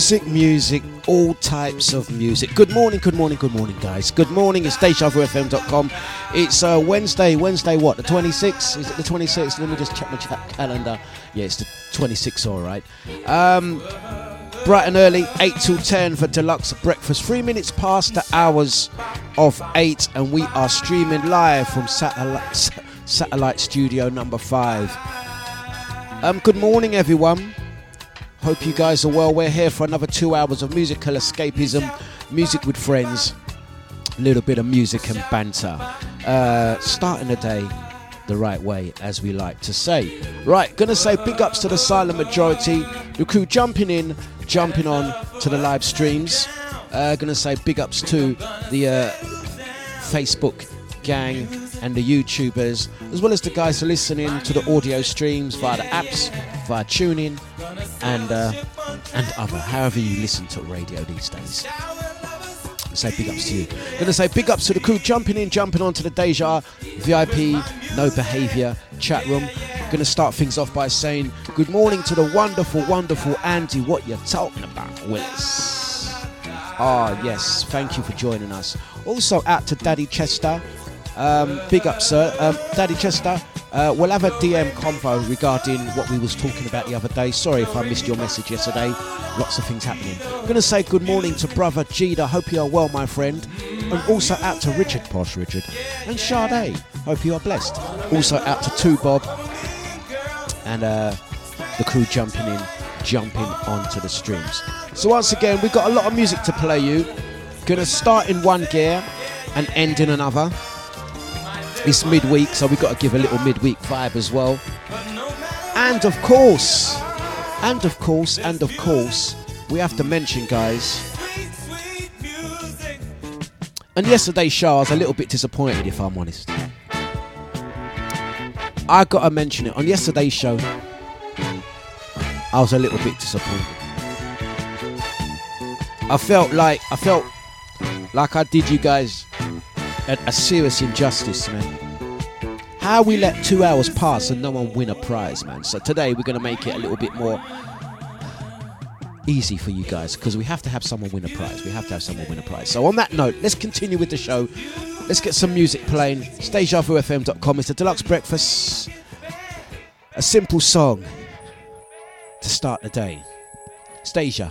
Music, music, all types of music. Good morning, good morning, good morning, guys. Good morning, it's DejaVuFM.com. It's uh, Wednesday, Wednesday what, the 26th? Is it the 26th? Let me just check my calendar. Yeah, it's the 26th, all right. Um, bright and early, 8 till 10 for Dlux breakfast. Three minutes past the hours of 8, and we are streaming live from satellite, satellite studio number 5. Um, good morning, everyone. Hope you guys are well. We're here for another two hours of musical escapism, music with friends, a little bit of music and banter. Uh, starting the day the right way, as we like to say. Right, gonna say big ups to the silent majority, the crew jumping in, jumping on to the live streams. Uh, gonna say big ups to the uh, Facebook gang and the YouTubers, as well as the guys listening to the audio streams via the apps, via TuneIn, and uh, and other. However you listen to radio these days. Say big ups to you. Gonna say big ups to the crew jumping in, jumping onto the Deja VIP No Behaviour chat room. Gonna start things off by saying good morning to the wonderful, wonderful Andy. What you talking about, Willis? Ah, yes. Thank you for joining us. Also out to Daddy Chester. Um, big up, sir. Um, Daddy Chester, uh, we'll have a DM convo regarding what we was talking about the other day. Sorry if I missed your message yesterday. Lots of things happening. I'm going to say good morning to brother Jida. Hope you are well, my friend. And also out to Richard, Posh Richard. And Sade. Hope you are blessed. Also out to Two Bob. And uh, the crew jumping in, jumping onto the streams. So once again, we've got a lot of music to play you. Gonna start in one gear and end in another. It's midweek, so we've got to give a little midweek vibe as well. And of course, and of course, and of course, we have to mention, guys. And yesterday's show, I was a little bit disappointed, if I'm honest. I gotta mention it. On yesterday's show, I was a little bit disappointed. I felt like I felt like I did you guys a, a serious injustice, man. How we let two hours pass and no one win a prize, man. So today we're gonna make it a little bit more easy for you guys because we have to have someone win a prize. We have to have someone win a prize. So on that note, let's continue with the show. Let's get some music playing. DejaVuFM.com. It's a Dlux breakfast. A simple song to start the day. Stasia.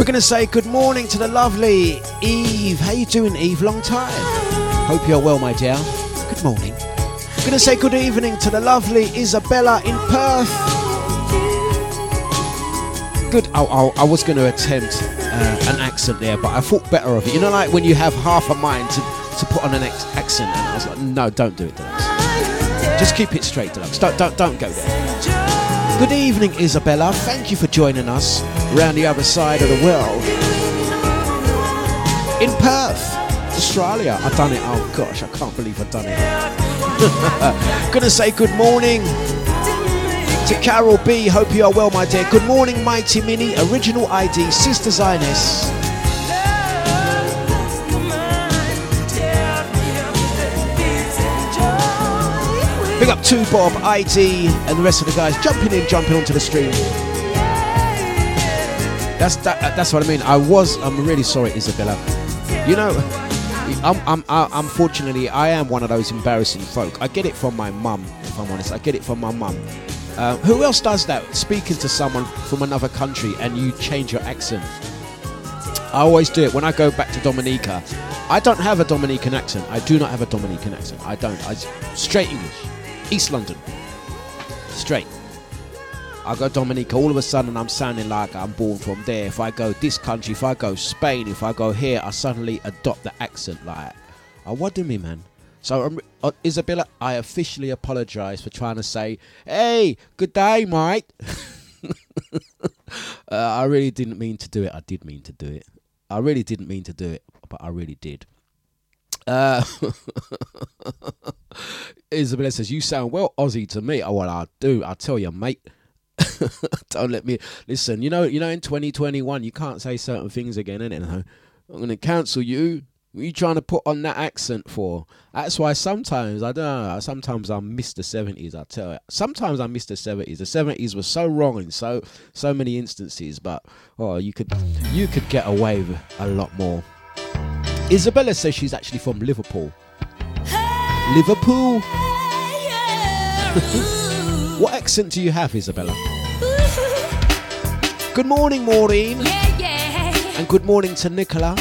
We're going to say good morning to the lovely Eve. How you doing, Eve? Long time. Hope you're well, my dear. Good morning. We're going to say good evening to the lovely Isabella in Perth. Good. Oh, oh I was going to attempt uh, an accent there, but I thought better of it. You know, like when you have half a mind to, to put on an ex- accent, and I was like, no, don't do it, Dlux. Just keep it straight, Dlux. Don't, don't, don't go there. Good evening, Isabella. Thank you for joining us around the other side of the world. In Perth, Australia. I've done it. Oh gosh, I can't believe I've done it. Gonna say good morning to Carol B. Hope you are well, my dear. Good morning, Mighty Mini, Original ID, Sister Zioness. Big up to Bob, ID, and the rest of the guys jumping in, jumping onto the stream. That's that, that's what I mean. I was. I'm really sorry, Isabella. You know, I'm, I'm, I, unfortunately, I am one of those embarrassing folk. I get it from my mum, if I'm honest. I get it from my mum. Uh, who else does that? Speaking to someone from another country and you change your accent. I always do it when I go back to Dominica. I don't have a Dominican accent. I do not have a Dominican accent. I don't. I straight English, East London, straight. I go Dominica, all of a sudden I'm sounding like I'm born from there. If I go this country, if I go Spain, if I go here, I suddenly adopt the accent like, oh, what do me, man? So, um, uh, Isabella, I officially apologise for trying to say, hey, good day, mate. uh, I really didn't mean to do it. I did mean to do it. I really didn't mean to do it, but I really did. Uh, Isabella says, You sound well Aussie to me. Oh, well, I do. I tell you, mate. Don't let me listen. You know, you know, in 2021, you can't say certain things again, innit? I'm going to cancel you. What are you trying to put on that accent for? That's why sometimes I don't know. Sometimes I miss the seventies. I tell you. Sometimes I miss the seventies. The seventies were so wrong in so so many instances. But oh, you could you could get away with a lot more. Isabella says she's actually from Liverpool. Liverpool. what accent do you have, Isabella? Good morning, Maureen. And good morning to Nicola.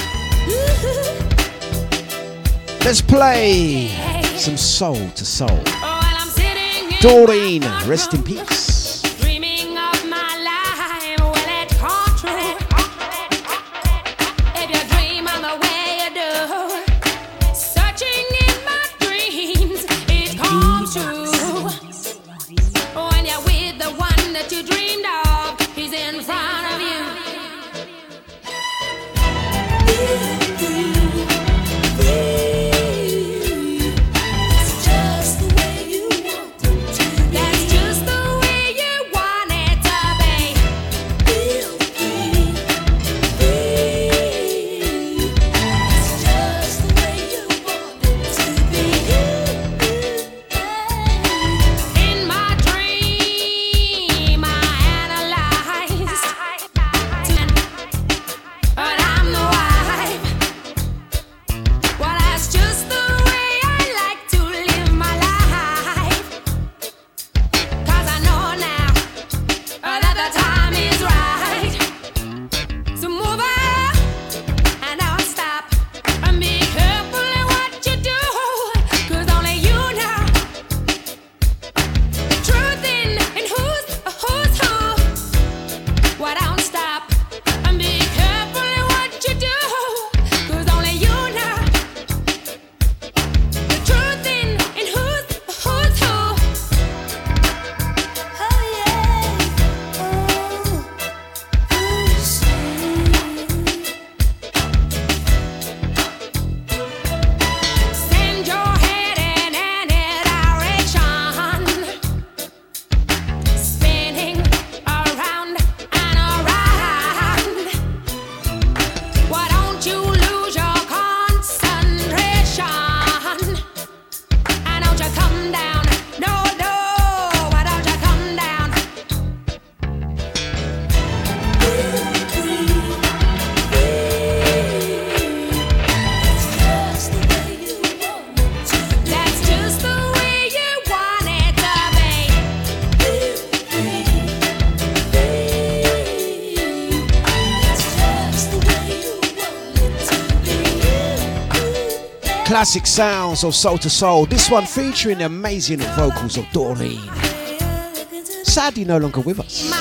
Let's play some soul to soul. Doreen, rest in peace. Classic sounds of Soul to Soul. This one featuring the amazing vocals of Doreen. Sadly, no longer with us.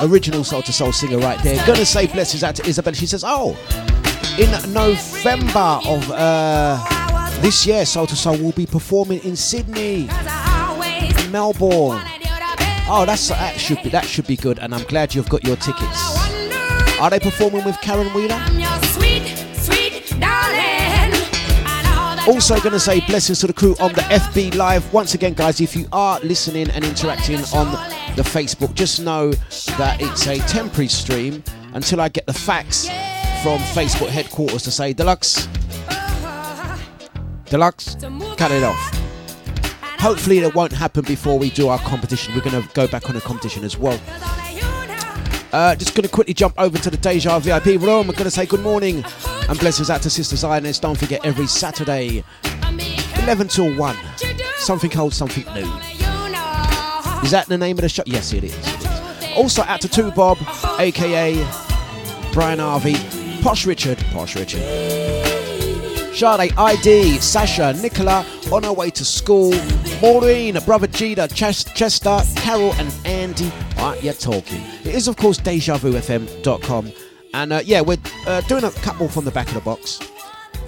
Original Soul to Soul singer right there. Gonna say blessings out to Isabel. She says, Oh, in November of uh, this year, Soul to Soul will be performing in Sydney, Melbourne. Oh, that's that should be that should be good, and I'm glad you've got your tickets. Are they performing with Caron Wheeler? Also, going to say blessings to the crew on the FB Live. Once again, guys, if you are listening and interacting on the Facebook, just know that it's a temporary stream until I get the facts from Facebook headquarters to say, Dlux, Dlux, cut it off. Hopefully, it won't happen before we do our competition. We're going to go back on the competition as well. Uh, just going to quickly jump over to the Deja VIP room. I'm going to say good morning and blessings out to Sister Zioness. Don't forget every Saturday, 11 till 1. Something old, something new. Is that the name of the show? Yes, it is. Also out to 2 Bob, aka Brian Harvey, Posh Richard, Posh Richard. Sade, ID, Sasha, Nicola, on her way to school, Maureen, Brother Gita, Chester, Carol, and Andy. What you talking? It is, of course, DejaVuFM.com. And uh, yeah, we're uh, doing a couple from the back of the box.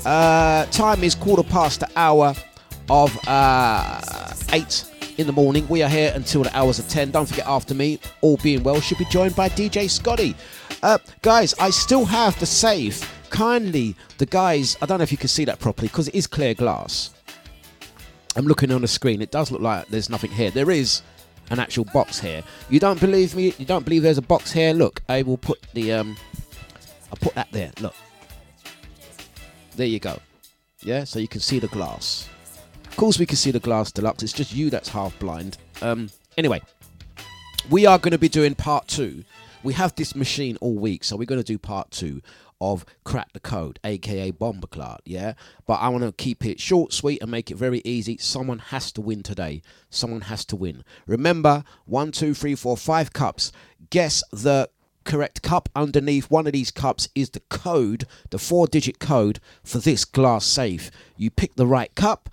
Uh, time is quarter past the hour of uh, 8 in the morning. We are here until the hours of 10. Don't forget, after me, all being well, should be joined by DJ Scotty. Uh, guys, I still have the safe. Kindly, the guys, I don't know if you can see that properly because it is clear glass. I'm looking on the screen. It does look like there's nothing here. There is an actual box here. You don't believe me? You don't believe there's a box here? Look, I will put the um I'll put that there. Look. There you go. Yeah, so you can see the glass. Of course we can see the glass Dlux. It's just you that's half blind. Um anyway, we are going to be doing part 2. We have this machine all week, so we're going to do part 2 of Crack the Code, aka Bomboclat, yeah? But I want to keep it short, sweet, and make it very easy. Someone has to win today. Someone has to win. Remember, one, two, three, four, five cups. Guess the correct cup underneath one of these cups is the code, the four digit code for this glass safe. You pick the right cup,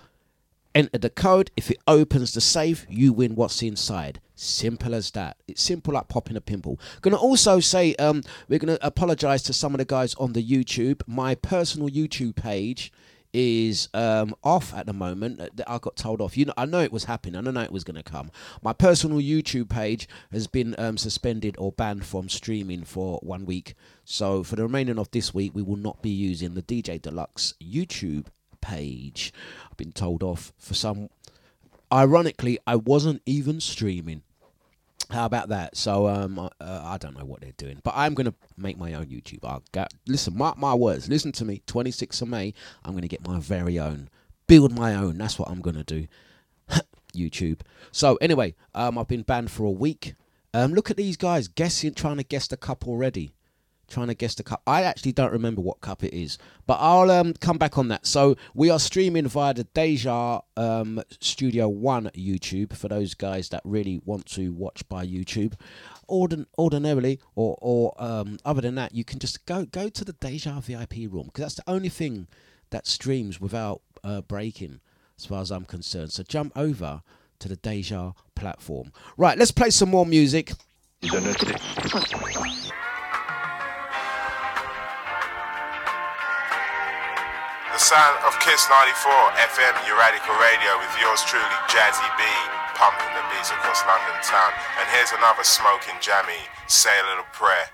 enter the code. If it opens the safe, you win what's inside. Simple as that. It's simple like popping a pimple. Gonna also say um, we're gonna apologise to some of the guys on the YouTube. My personal YouTube page is um, off at the moment. I got told off. You know, I know it was happening. I know it was going to come. My personal YouTube page has been um, suspended or banned from streaming for one week. So for the remaining of this week, we will not be using the DJ Dlux YouTube page. I've been told off for some. Ironically, I wasn't even streaming. How about that? So um, uh, I don't know what they're doing, but I'm gonna make my own YouTube. I'll get, listen, mark my words. Listen to me. 26th of May, I'm gonna get my very own, build my own. That's what I'm gonna do. YouTube. So anyway, um, I've been banned for a week. Um, look at these guys guessing, trying to guess the cup already trying to guess the cup. I actually don't remember what cup it is, but I'll um, come back on that. So we are streaming via the Deja um, Studio One YouTube for those guys that really want to watch by YouTube. Ordin- ordinarily, or or um, other than that, you can just go go to the Deja VIP room because that's the only thing that streams without uh, breaking, as far as I'm concerned. So jump over to the Deja platform. Right, let's play some more music. The sound of Kiss 94 FM your radical Radio with yours truly, Jazzy B, pumping the beats across London town. And here's another smoking jammy, say a little prayer.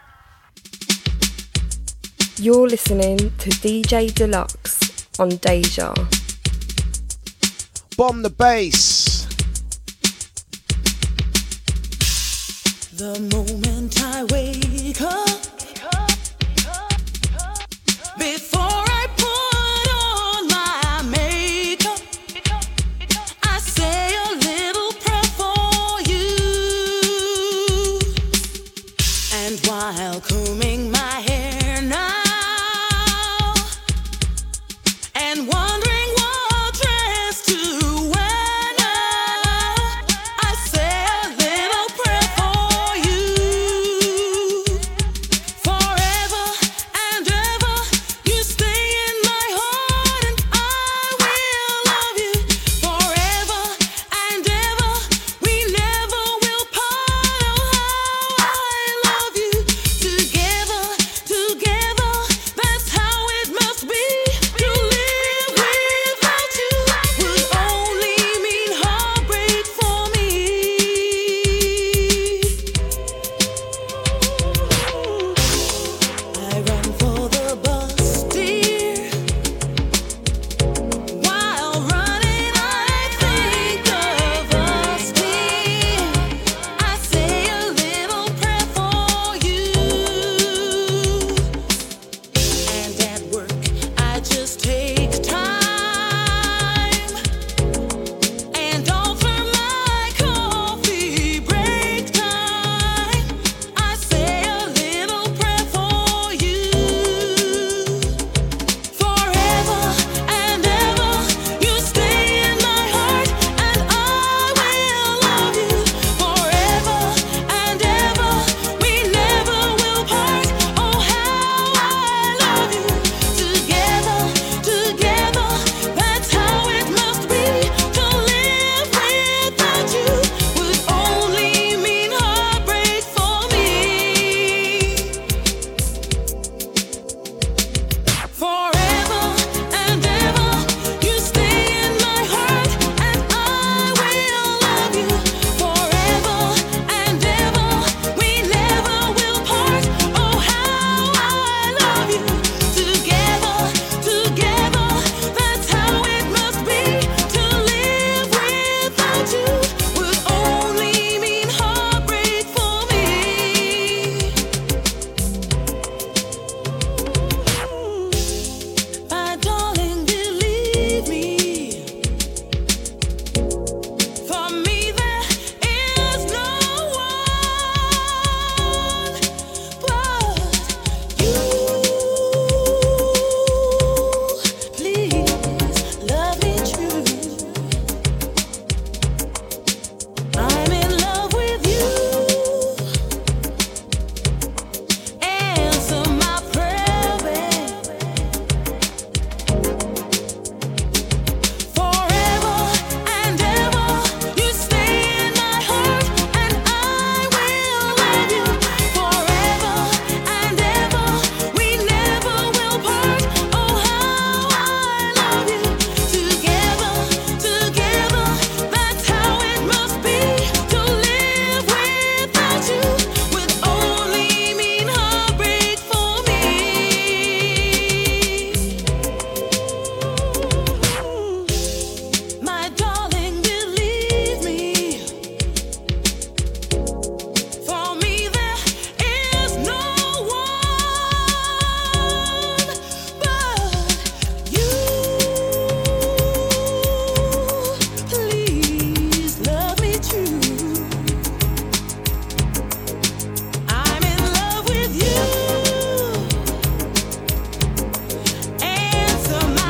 You're listening to DJ Dlux on Deja. Bomb the bass. The moment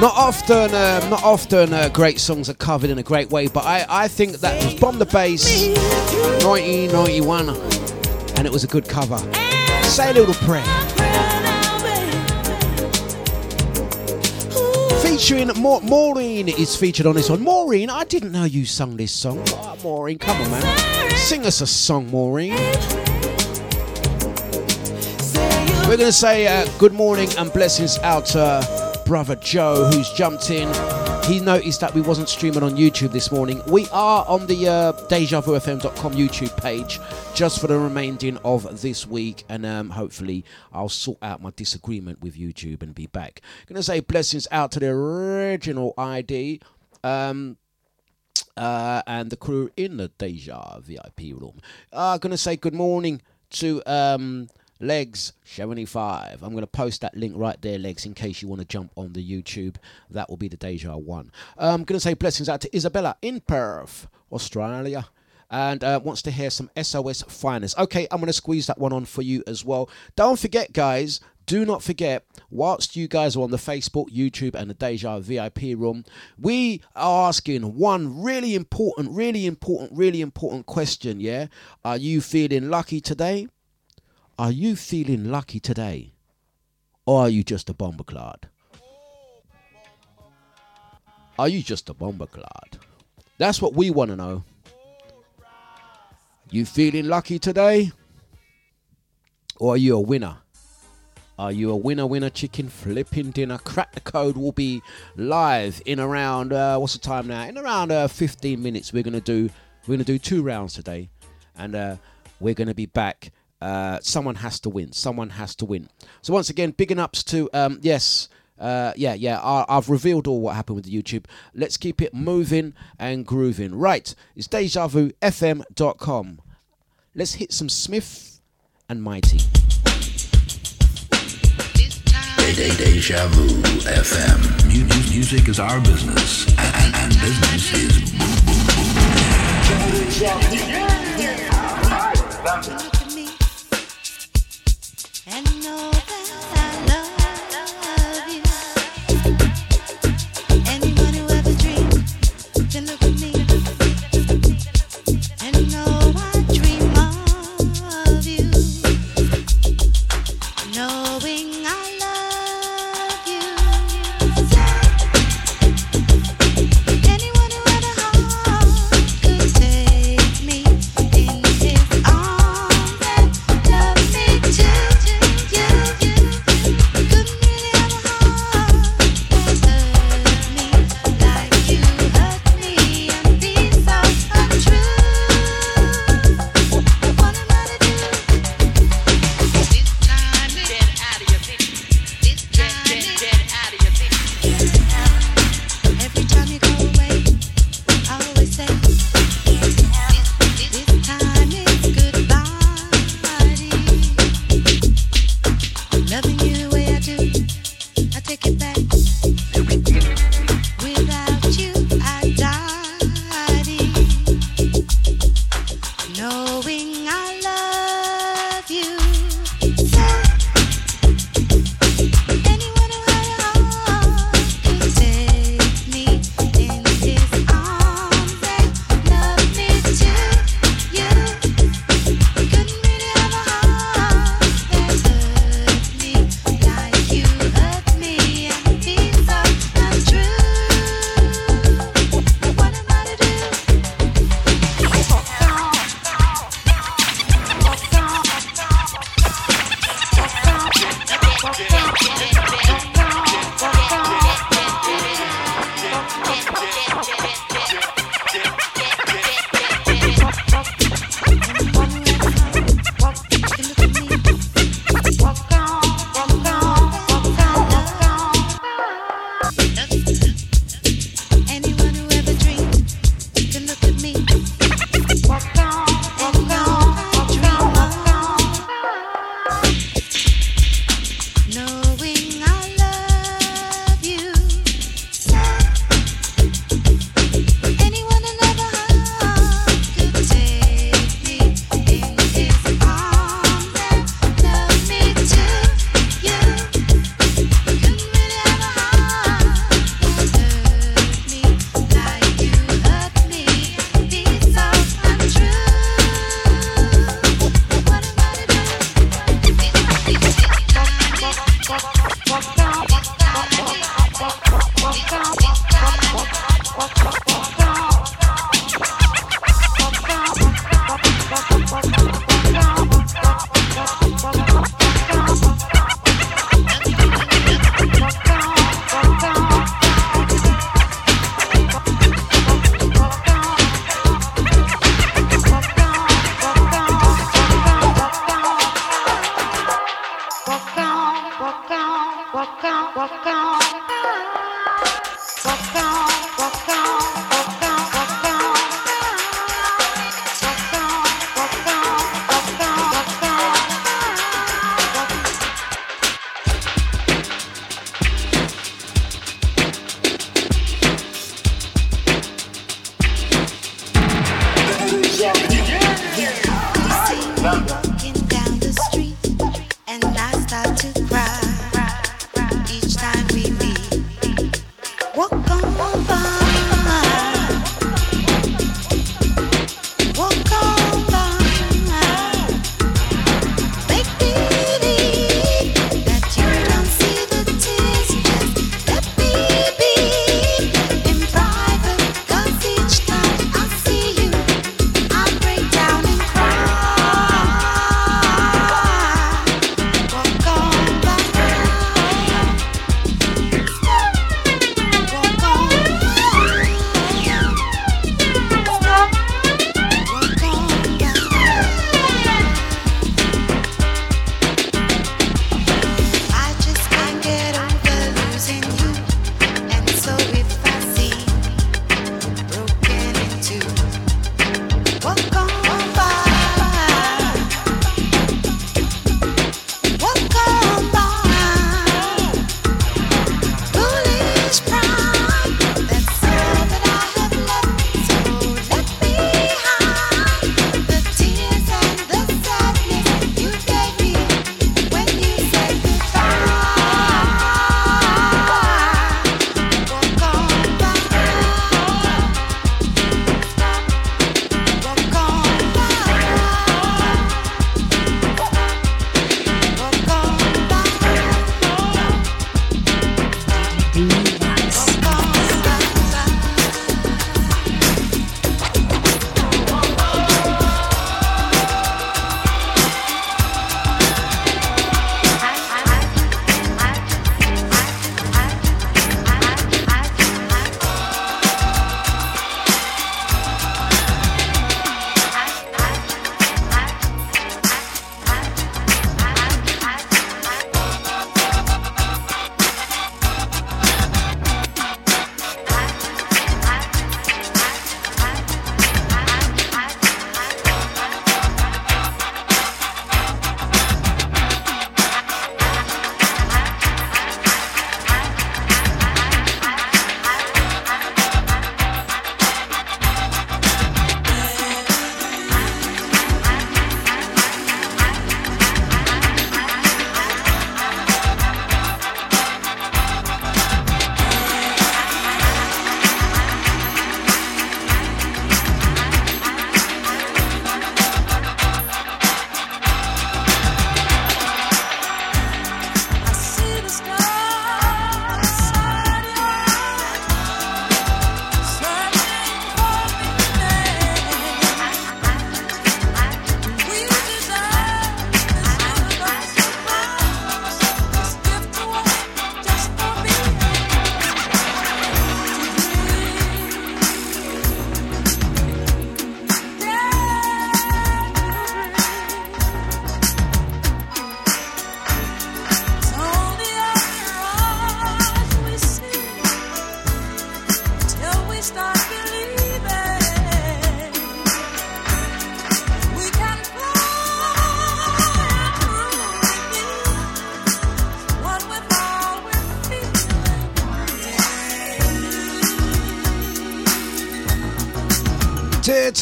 Not often, um, not often uh, great songs are covered in a great way, but I, I think that was Bomb the Bass 1991, and it was a good cover. Say a little prayer. Featuring Ma- Maureen is featured on this one. Maureen, I didn't know you sung this song. Oh, Maureen, come on, man. Sing us a song, Maureen. We're going to say uh, good morning and blessings out uh, brother Joe, who's jumped in. He noticed that we wasn't streaming on YouTube this morning. We are on the uh, DejaVuFM.com YouTube page just for the remaining of this week, and um, hopefully I'll sort out my disagreement with YouTube and be back. To say blessings out to the original ID. Um, uh, and the crew in the Deja VIP room. Uh, going to say good morning to um, Legs 75. I'm going to post that link right there, Legs, in case you want to jump on the YouTube. That will be the Deja one. I'm going to say blessings out to Isabella in Perth, Australia. And uh, wants to hear some SOS finest. Okay, I'm going to squeeze that one on for you as well. Don't forget, guys, do not forget, whilst you guys are on the Facebook, YouTube, and the Deja VIP room, we are asking one really important, really important, really important question. Yeah, are you feeling lucky today? Are you feeling lucky today? Or are you just a bomber clad? Are you just a bomber clad? That's what we want to know. You feeling lucky today? Or are you a winner? Are you a winner, winner, chicken flipping dinner? Crack the code will be live in around uh, what's the time now? In around uh, 15 minutes. We're gonna do we're gonna do two rounds today, and uh, we're gonna be back. Uh, someone has to win. Someone has to win. So once again, bigging ups to um, yes. Uh, yeah, yeah, I, I've revealed all what happened with the YouTube. Let's keep it moving and grooving. Right, it's DejaVuFM.com. Let's hit some Smith and Mighty. Deja Vu FM. Mu- mu- Music is our business, and, and business is Look at me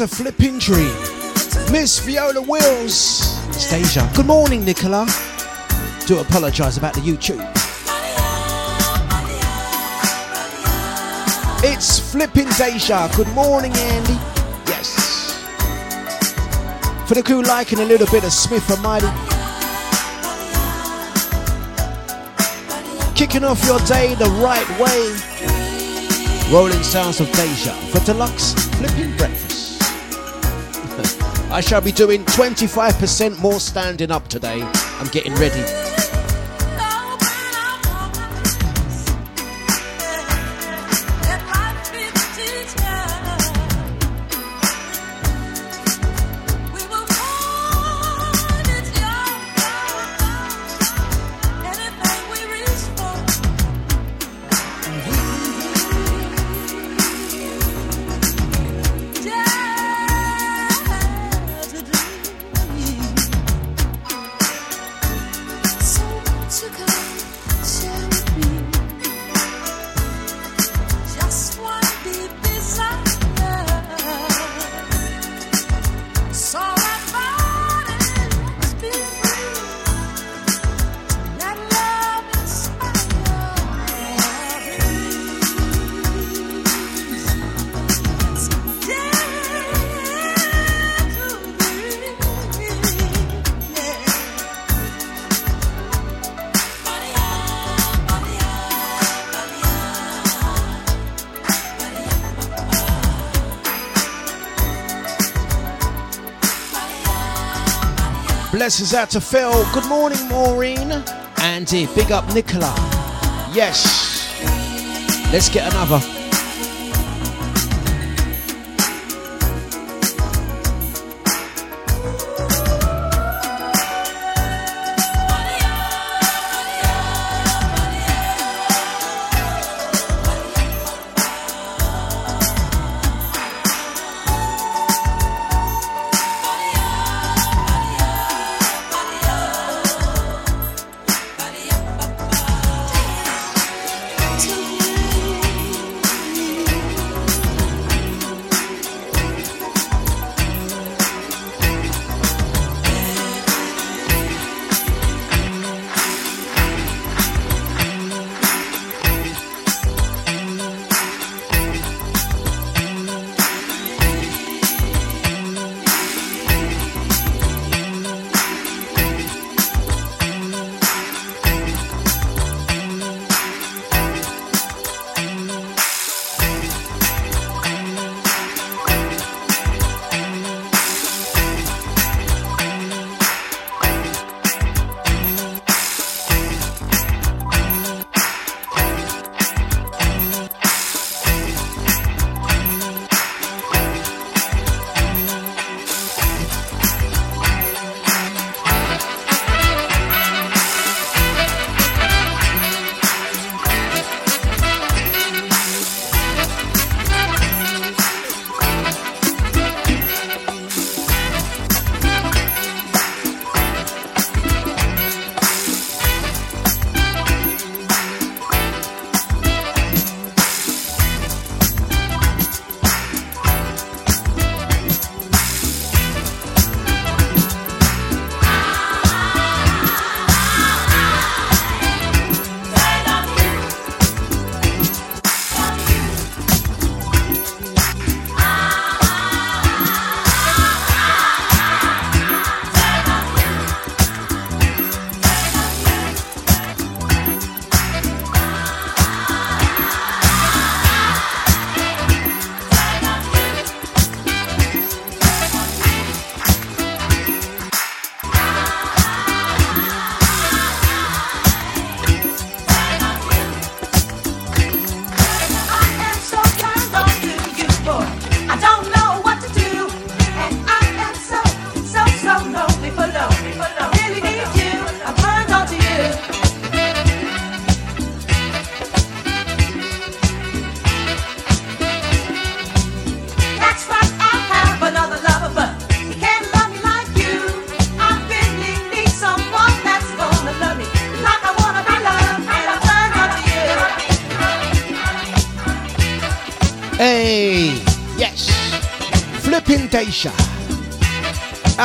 to Flipping Dream. Miss Viola Wills. It's Deja. Good morning, Nicola. Do apologise about the YouTube. It's Flipping Deja. Good morning, Andy. Yes. For the crew liking a little bit of Smith and Mighty. Kicking off your day the right way. Rolling sounds of Deja for Dlux flipping breakfast. I shall be doing 25% more standing up today. I'm getting ready. Blessings out to Phil. Good morning, Maureen. Andy, big up Nicola. Yes. Let's get another.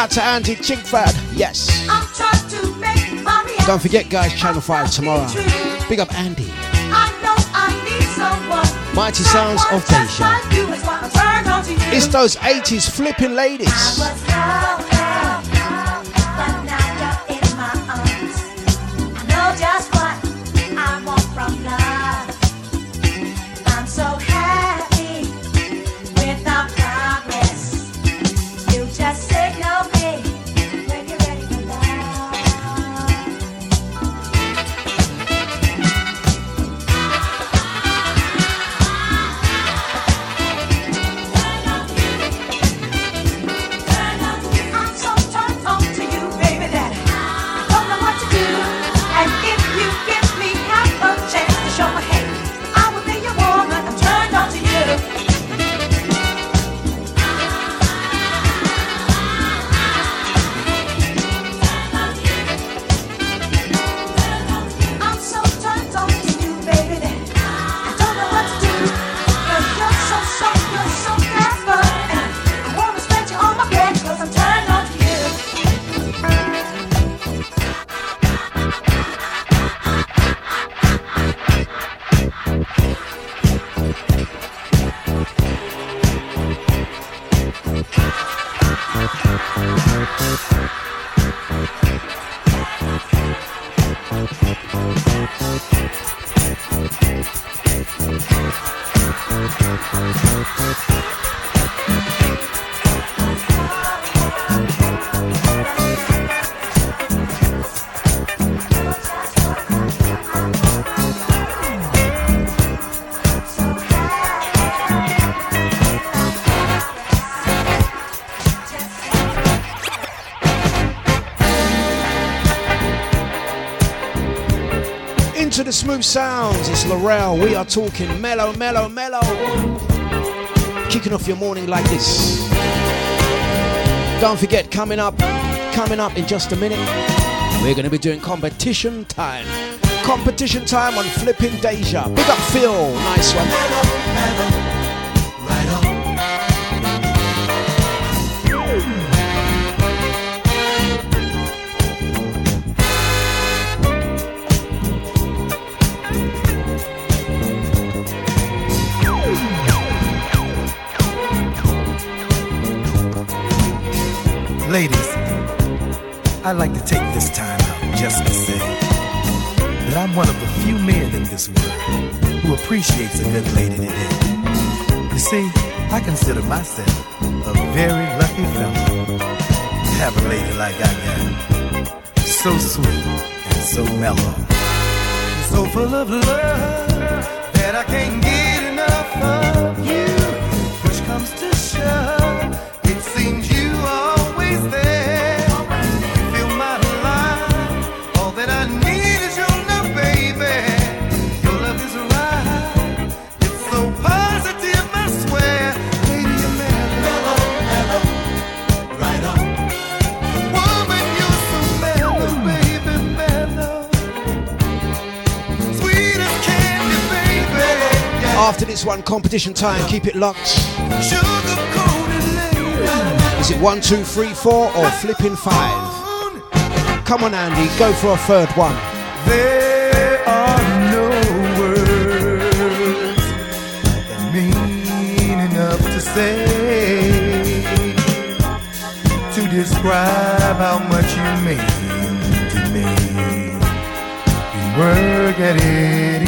Out to Andy Chingford. Yes. I'm trying to make mommy Don't forget, guys, Channel 5 tomorrow. Big up Andy. I know I need someone. Mighty Sounds of Deisha. Just like you is why I turned on to you. It's those 80s flipping ladies. Smooth sounds. It's Laurel. We are talking mellow, mellow, mellow. Kicking off your morning like this. Don't forget, coming up, coming up in just a minute, we're going to be doing competition time. Competition time on Flipping Deja. Big up Phil. Nice one. Ladies, I'd like to take this time out just to say that I'm one of the few men in this world who appreciates a good lady today. You see, I consider myself a very lucky fellow to have a lady like I got. So sweet and so mellow. So full of love that I can't get enough of One, competition time. Keep it locked. Is it one, two, three, four, or flipping five? Come on, Andy. Go for a third one. There are no words that mean enough to say to describe how much you mean to me. We work at it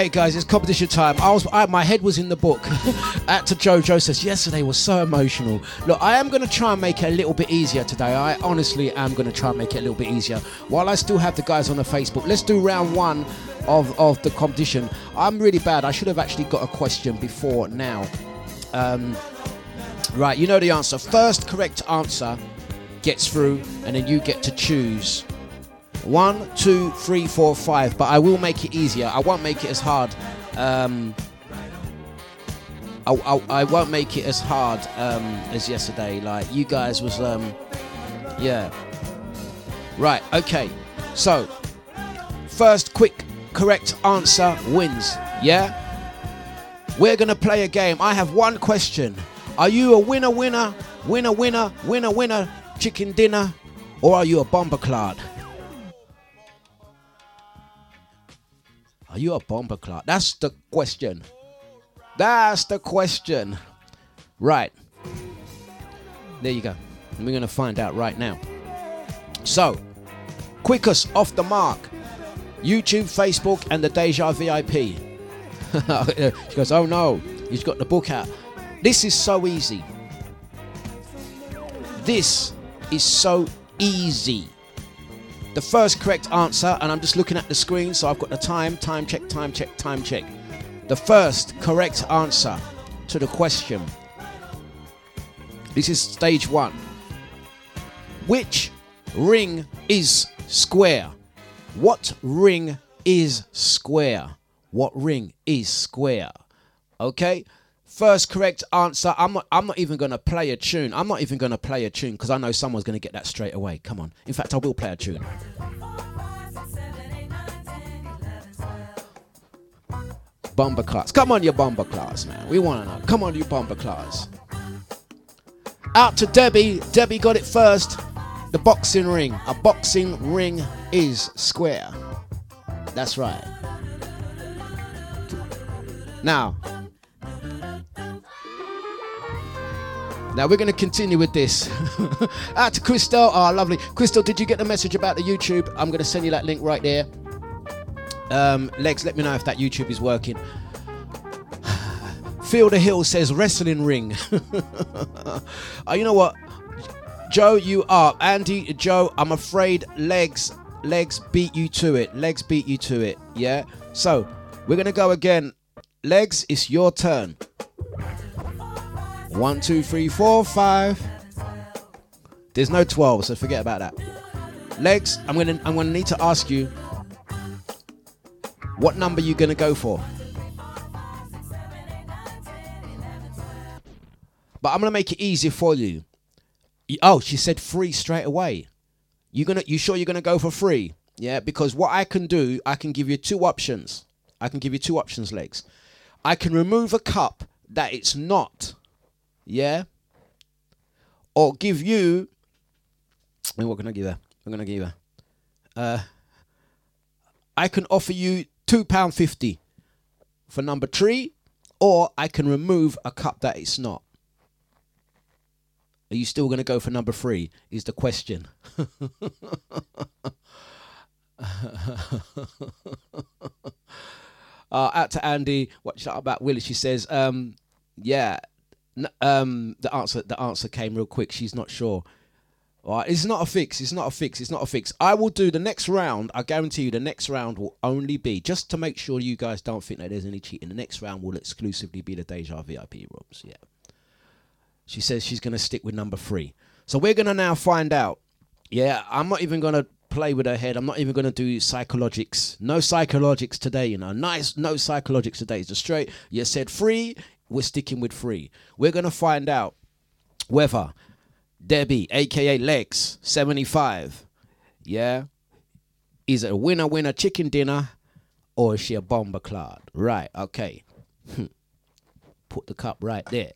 okay, guys, it's competition time. I was, I, my head was in the book. At to Joe says yesterday was so emotional. Look, I am going to try and make it a little bit easier today. I honestly am going to try and make it a little bit easier. While I still have the guys on the Facebook, let's do round one of of the competition. I'm really bad. I should have actually got a question before now. Um, right, you know the answer. First correct answer gets through, and then you get to choose. One, two, three, four, five. But I will make it easier. I won't make it as hard. Um, I, I, I won't make it as hard um, as yesterday. Like you guys was, um, yeah. Right. Okay. So, first quick correct answer wins. Yeah. We're gonna play a game. I have one question. Are you a winner, winner, winner, winner, winner, winner, chicken dinner, or are you a bomber clod? Are you a bomber clot? That's the question. That's the question. Right. There you go. And we're going to find out right now. So, quickest off the mark YouTube, Facebook, and the Deja VIP. she goes, Oh no, he's got the book out. This is so easy. This is so easy. The first correct answer, and I'm just looking at the screen, so I've got the time, time check, time check, time check. The first correct answer to the question. This is stage one. Which ring is square? What ring is square? What ring is square? Okay? First correct answer. I'm not I'm not even gonna play a tune. I'm not even gonna play a tune because I know someone's gonna get that straight away. Come on. In fact I will play a tune. Bomber class. Come on, you bomber class, man. We wanna know. Come on, you bomber class. Out to Debbie. Debbie got it first. The boxing ring. A boxing ring is square. That's right. Now, now we're going to continue with this. Out to Crystal. Oh, lovely. Crystal, did you get the message about the YouTube? I'm going to send you that link right there. Um, Legs, let me know if that YouTube is working. Feel the Hill says wrestling ring. oh, you know what? Joe, you are. Andy, Joe, I'm afraid legs legs beat you to it. Legs beat you to it. Yeah? So, we're going to go again. Legs, it's your turn. One, two, three, four, five. There's no 12, so forget about that. Legs, I'm gonna I'm gonna need to ask you what number you gonna go for. But I'm gonna make it easy for you. Oh, she said free straight away. You gonna you sure you're gonna go for free? Yeah, because what I can do, I can give you two options. I can give you two options, legs. I can remove a cup that it's not. Yeah. Or give you. And what can I give her? I'm gonna give her. Uh, I can offer you two pound fifty for number three, or I can remove a cup that it's not. Are you still going to go for number three? Is the question. uh, out to Andy. What's that about Willie? She says, um, "Yeah." Um, the answer the answer came real quick. She's not sure. All right, it's not a fix. It's not a fix. It's not a fix. I will do the next round. I guarantee you, the next round will only be just to make sure you guys don't think that there's any cheating. The next round will exclusively be the Deja VIP rooms. Yeah. She says she's going to stick with number three. So we're going to now find out. Yeah, I'm not even going to play with her head. I'm not even going to do psychologics. No psychologics today, you know. Nice, no psychologics today. It's just straight. You said free, we're sticking with free. We're going to find out whether Debbie, aka Lex, 75, yeah, is a winner winner chicken dinner or is she a bomber clod? Right, okay. Hmm. Put the cup right there.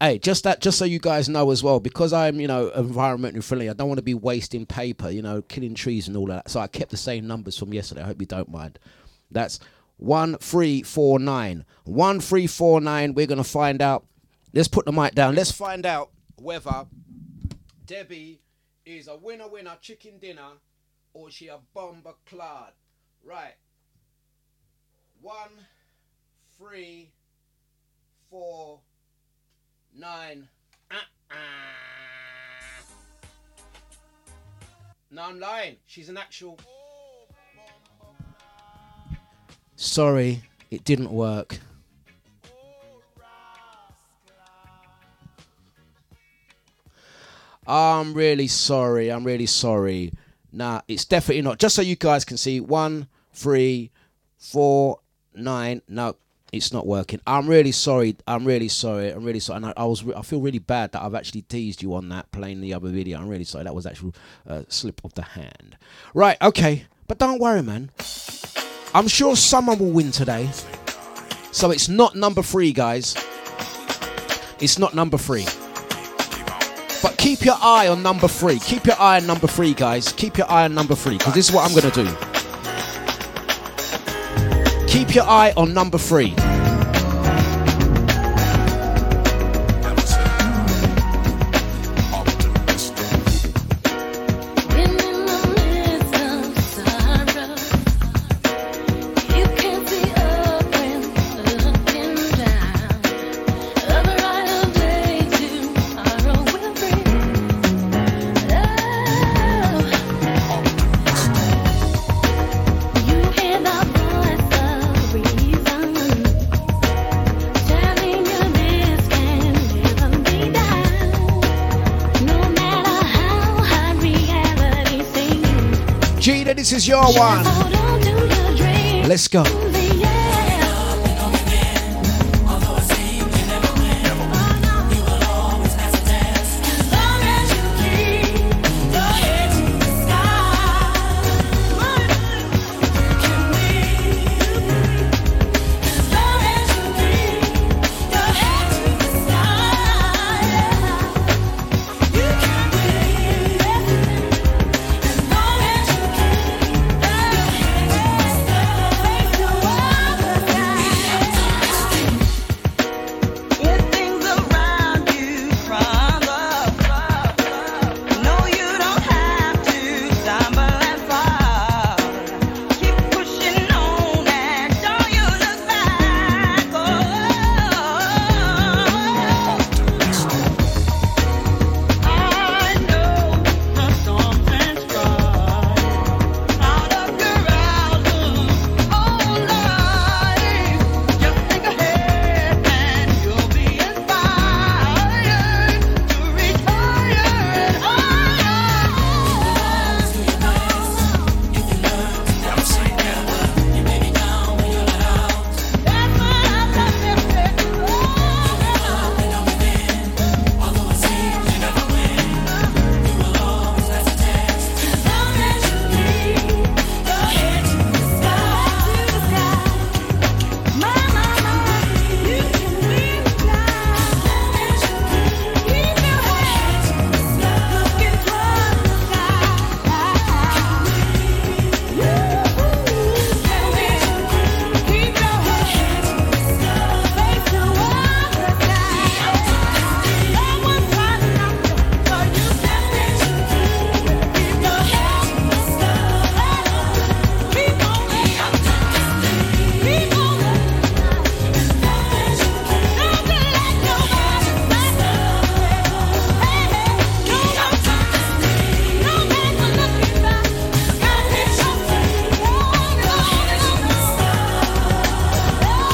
Hey, just that, just so you guys know as well, because I'm, you know, environmentally friendly. I don't want to be wasting paper, you know, killing trees and all that. So I kept the same numbers from yesterday. I hope you don't mind. That's one three four nine. One three four nine. We're gonna find out. Let's put the mic down. Let's find out whether Debbie is a winner winner chicken dinner or she a bomber clod. Right. One, three, four, nine. Uh-uh. No, I'm lying. She's an actual. Sorry, it didn't work. I'm really sorry. I'm really sorry. Nah, it's definitely not. Just so you guys can see, one, three, four, nine. No, it's not working. I'm really sorry. I'm really sorry. I'm really sorry. And I, I was. Re- I feel really bad that I've actually teased you on that playing the other video. I'm really sorry. That was actual uh, slip of the hand. Right. Okay. But don't worry, man. I'm sure someone will win today. So it's not number three, guys. It's not number three. But keep your eye on number three. Keep your eye on number three, guys. Keep your eye on number three, because this is what I'm going to do. Keep your eye on number three. One. Let's go.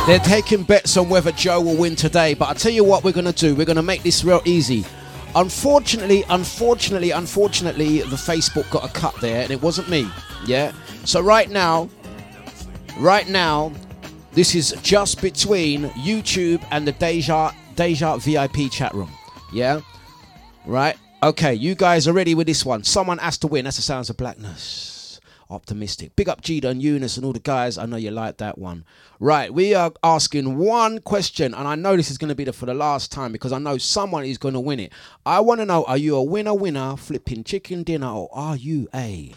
They're taking bets on whether Joe will win today, but I'll tell you what we're going to do. We're going to make this real easy. Unfortunately, unfortunately, unfortunately, the Facebook got a cut there, and it wasn't me. Yeah. So right now, right now, this is just between YouTube and the Deja Deja VIP chat room. Yeah. Right. Okay. You guys are ready with this one. Someone has to win. That's the sounds of blackness. Optimistic. Big up Gita and Eunice and all the guys. I know you like that one. Right, we are asking one question, and I know this is going to be the, for the last time because I know someone is going to win it. I want to know: Are you a winner, winner, flipping chicken dinner, or are you a?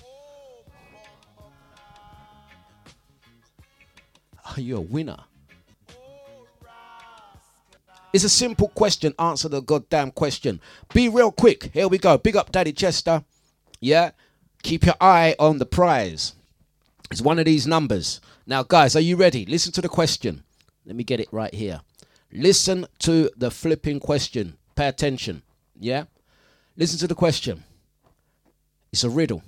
Are you a winner? It's a simple question. Answer the goddamn question. Be real quick. Here we go. Big up, Daddy Chester. Yeah. Keep your eye on the prize. It's one of these numbers. Now, guys, are you ready? Listen to the question. Let me get it right here. Listen to the flipping question. Pay attention. Yeah? Listen to the question. It's a riddle.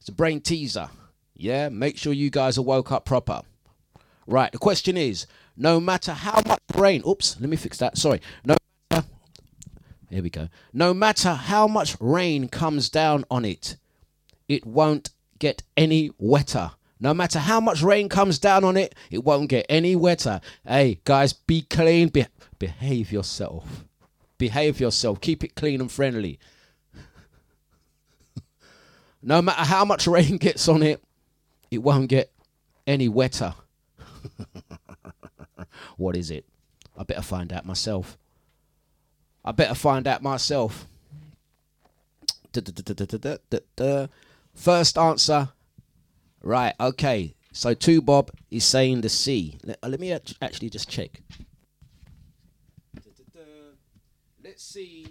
It's a brain teaser. Yeah? Make sure you guys are woke up proper. Right. The question is no matter how much brain, Oops. Let me fix that. Sorry. No. Here we go. No matter how much rain comes down on it, it won't get any wetter. No matter how much rain comes down on it, it won't get any wetter. Hey, guys, be clean. Be- behave yourself. Behave yourself. Keep it clean and friendly. no matter how much rain gets on it, it won't get any wetter. what is it? I better find out myself. I better find out myself. First answer. Right, okay. So two Bob is saying the sea. Let, uh, let me actually just check. Let's see.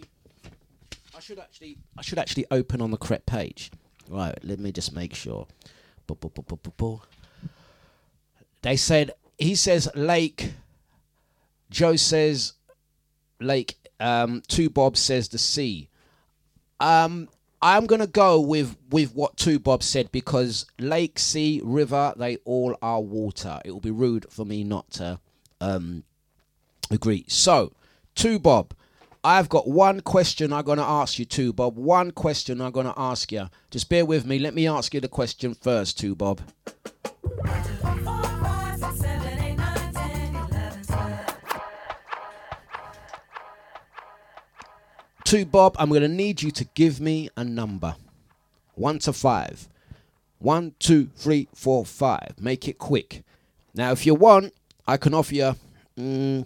I should actually I should actually open on the correct page. Right, let me just make sure. They said he says lake. Joe says lake. Um, two Bob says the sea. Um, I'm gonna go with with what two Bob said because lake, sea, river, they all are water. It will be rude for me not to um agree. So, two Bob, I've got one question I'm gonna ask you, two Bob. One question I'm gonna ask you. Just bear with me. Let me ask you the question first, two Bob. Two Bob, I'm gonna need you to give me a number. One to five. One, two, three, four, five. Make it quick. Now, if you want, I can offer you mm,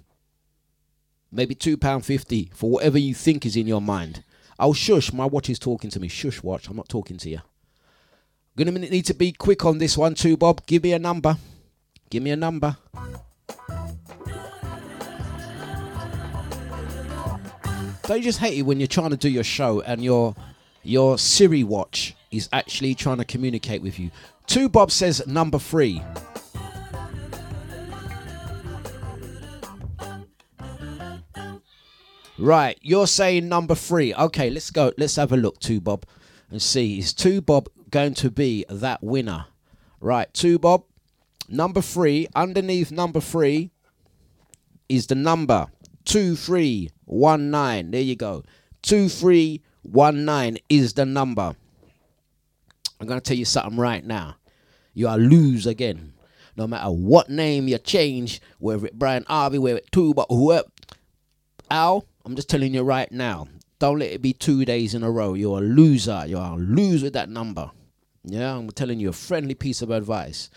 maybe two pound fifty for whatever you think is in your mind. Oh, shush! My watch is talking to me. Shush, watch. I'm not talking to you. Gonna need to be quick on this one too, Bob. Give me a number. Give me a number. Don't you just hate it when you're trying to do your show and your your Siri watch is actually trying to communicate with you? Two Bob says number three. Right, you're saying number three. Okay, let's go. Let's have a look, two Bob, and see is two Bob going to be that winner? Right, two Bob. Number three, underneath number three, is the number 2319. There you go. 2319 is the number. I'm going to tell you something right now. You are lose again. No matter what name you change, whether it Brian Harvey, whether it Tuba, whoever. Al, I'm just telling you right now. Don't let it be two days in a row. You're a loser. You're a loser with that number. Yeah, I'm telling you a friendly piece of advice.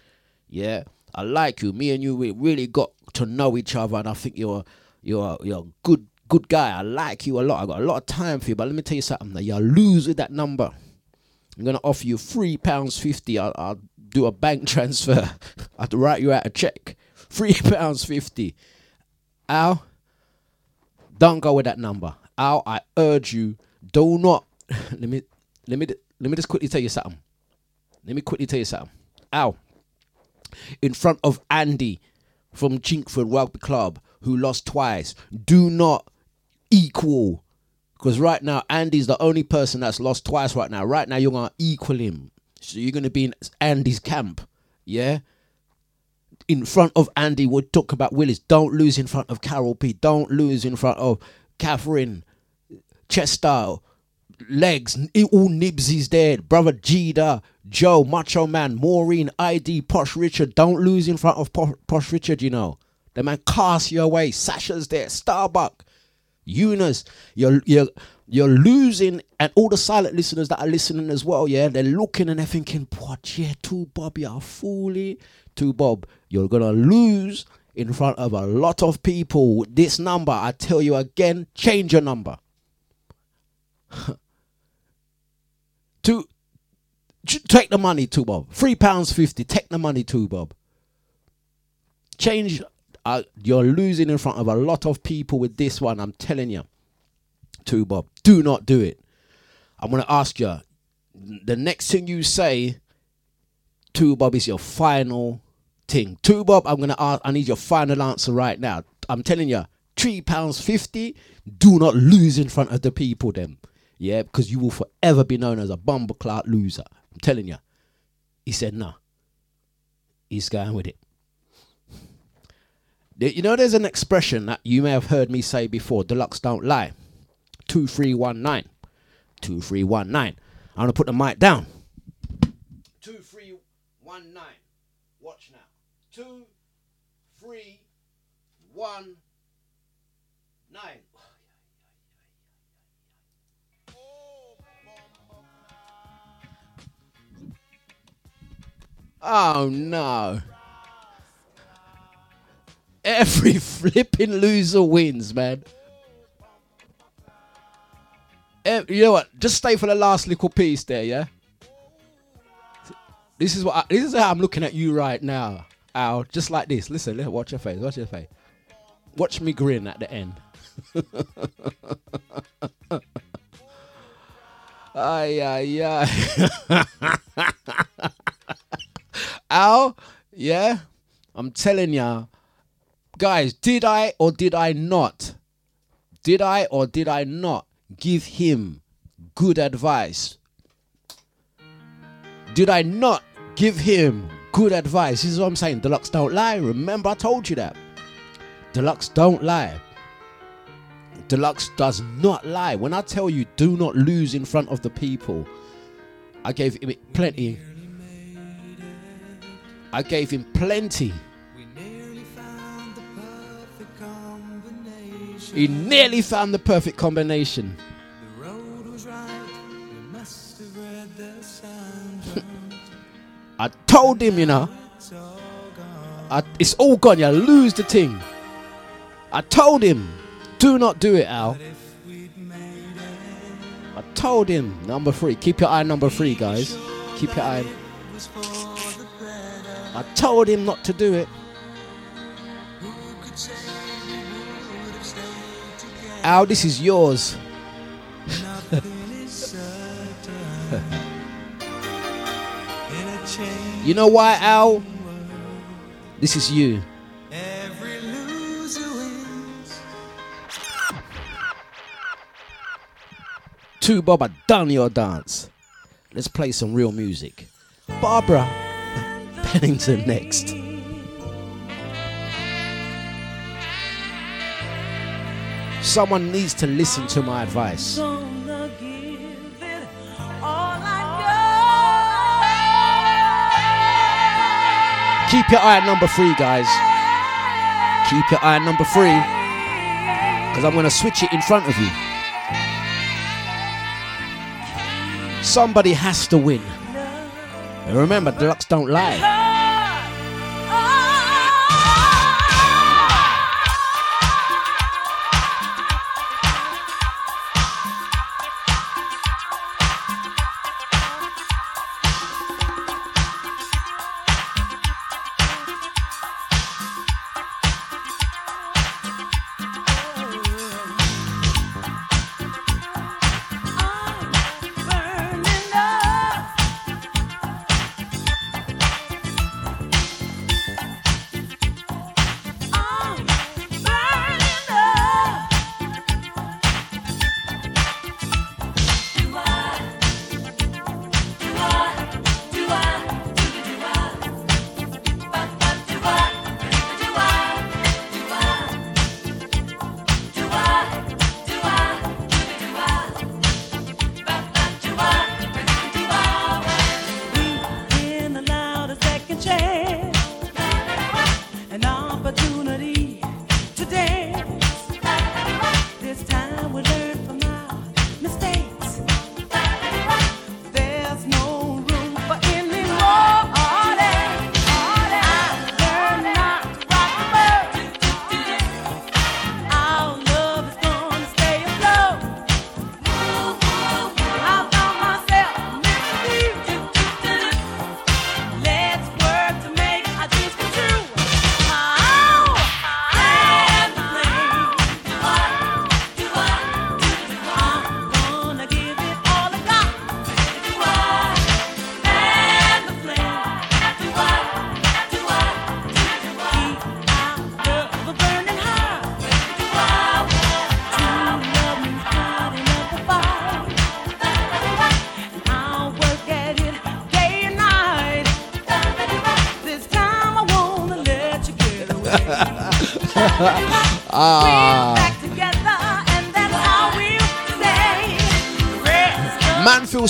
Yeah, I like you. Me and you, we really got to know each other, and I think you're you're you're a good good guy. I like you a lot. I got a lot of time for you. But let me tell you something. That you lose with that number. I'm gonna offer you three pounds fifty. I'll, I'll do a bank transfer. I'll write you out a check. Three pounds fifty. Al, don't go with that number. Al, I urge you, do not. let me let me let me just quickly tell you something. Let me quickly tell you something. Al, in front of Andy from Chingford Rugby Club, who lost twice, do not equal. Because right now, Andy's the only person that's lost twice right now. Right now, you're going to equal him. So you're going to be in Andy's camp. Yeah? In front of Andy, we'll talk about Willis. Don't lose in front of Carol P. Don't lose in front of Catherine, Chester, Legs, all Nibsy's there. Brother Jida, Joe, Macho Man, Maureen, ID, Posh Richard. Don't lose in front of Posh, Posh Richard, you know. The man cast you away. Sasha's there. Starbuck, Eunice. You're you're you're losing, and all the silent listeners that are listening as well. Yeah, they're looking and they're thinking, "What? Yeah, two Bob, you're fooly. Eh? Two Bob, you're gonna lose." In front of a lot of people, this number, I tell you again, change your number. to take the money to Bob. Three pounds fifty. Take the money to Bob. Change. You're losing in front of a lot of people with this one. I'm telling you. To Bob, do not do it. I'm gonna ask you. The next thing you say Two Bob is your final thing. Two Bob, I'm gonna ask. I need your final answer right now. I'm telling you, three pounds fifty. Do not lose in front of the people, them. Yeah, because you will forever be known as a bumbleclot loser. I'm telling you. He said, "No." He's going with it. You know, there's an expression that you may have heard me say before. Dlux don't lie. Two three one nine. Two three one nine. I'm gonna put the mic down. Two three one nine. Watch now. Two three one nine. Oh no. Every flipping loser wins, man. You know what? Just stay for the last little piece there, yeah. This is what I, this is how I'm looking at you right now, Al. Just like this. Listen, listen, watch your face. Watch your face. Watch me grin at the end. ay ay ay. Al, yeah, I'm telling ya, guys. Did I or did I not? Did I or did I not give him good advice? Did I not give him good advice? This is what I'm saying. Dlux don't lie. Remember, I told you that. Dlux don't lie. Dlux does not lie. When I tell you, do not lose in front of the people, I gave him plenty. I gave him plenty. He nearly found the perfect combination. I told him, you know. I, it's all gone. You lose the thing. I told him, do not do it, Al. I told him, number three. Keep your eye on number three, guys. Keep your eye. I told him not to do it. Al, this is yours. you know why, Al? This is you. Two Bob, done your dance. Let's play some real music. Barbara Pennington next. Someone needs to listen to my advice. Keep your eye on number three, guys. Keep your eye on number three. Because I'm going to switch it in front of you. Somebody has to win. And remember, Dlux don't lie.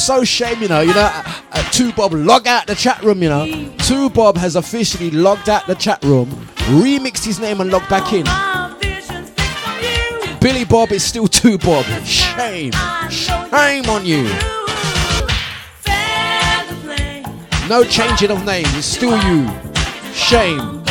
So shame, you know. You know, uh, uh, Two Bob log out the chat room, you know. Two Bob has officially logged out the chat room, remixed his name and logged back in. Billy Bob is still Two Bob. Shame. Shame on you. No changing of name. It's still you. Shame.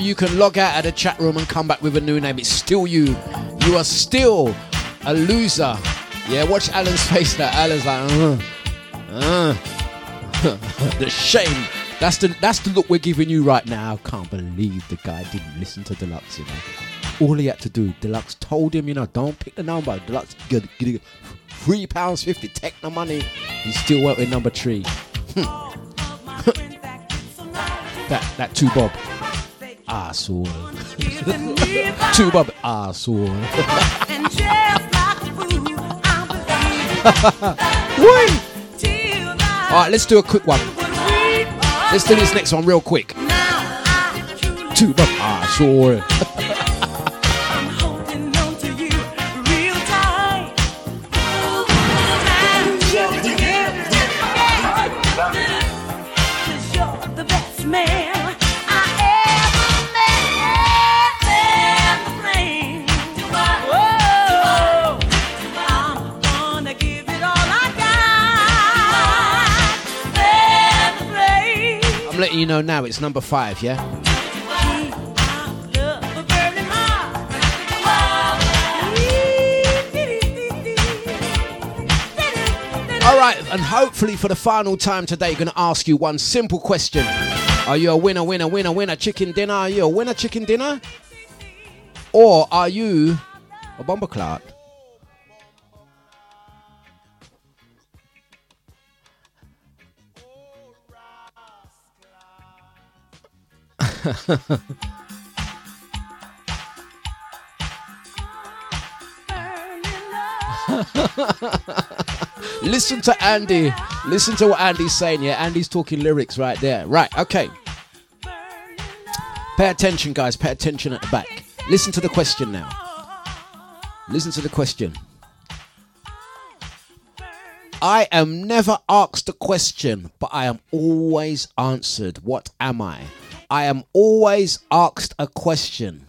Oh, you can log out of the chat room and come back with a new name. It's still you. You are still a loser. Yeah, watch Alan's face now. Alan's like, uh, uh. the shame. That's the that's the look we're giving you right now. I can't believe the guy didn't listen to Dlux. You know, all he had to do, Dlux told him, you know, don't pick the number. Dlux, get, get three pounds fifty. Take the money. He still went with number three. that that two bob. Asshole. Two bob. Asshole. and just like a Wait. All right, let's do a quick one. Let's do this next one real quick. Now I truly Two bob. Asshole. now. It's number five. Yeah. All right, and hopefully for the final time today, going to ask you one simple question: Are you a winner, winner, winner, winner chicken dinner? Are you a winner chicken dinner, or are you a bomber clout? Listen to Andy. Listen to what Andy's saying. Yeah, Andy's talking lyrics right there. Right, okay. Pay attention, guys. Pay attention at the back. Listen to the question now. Listen to the question. I am never asked a question, but I am always answered. What am I? I am always asked a question.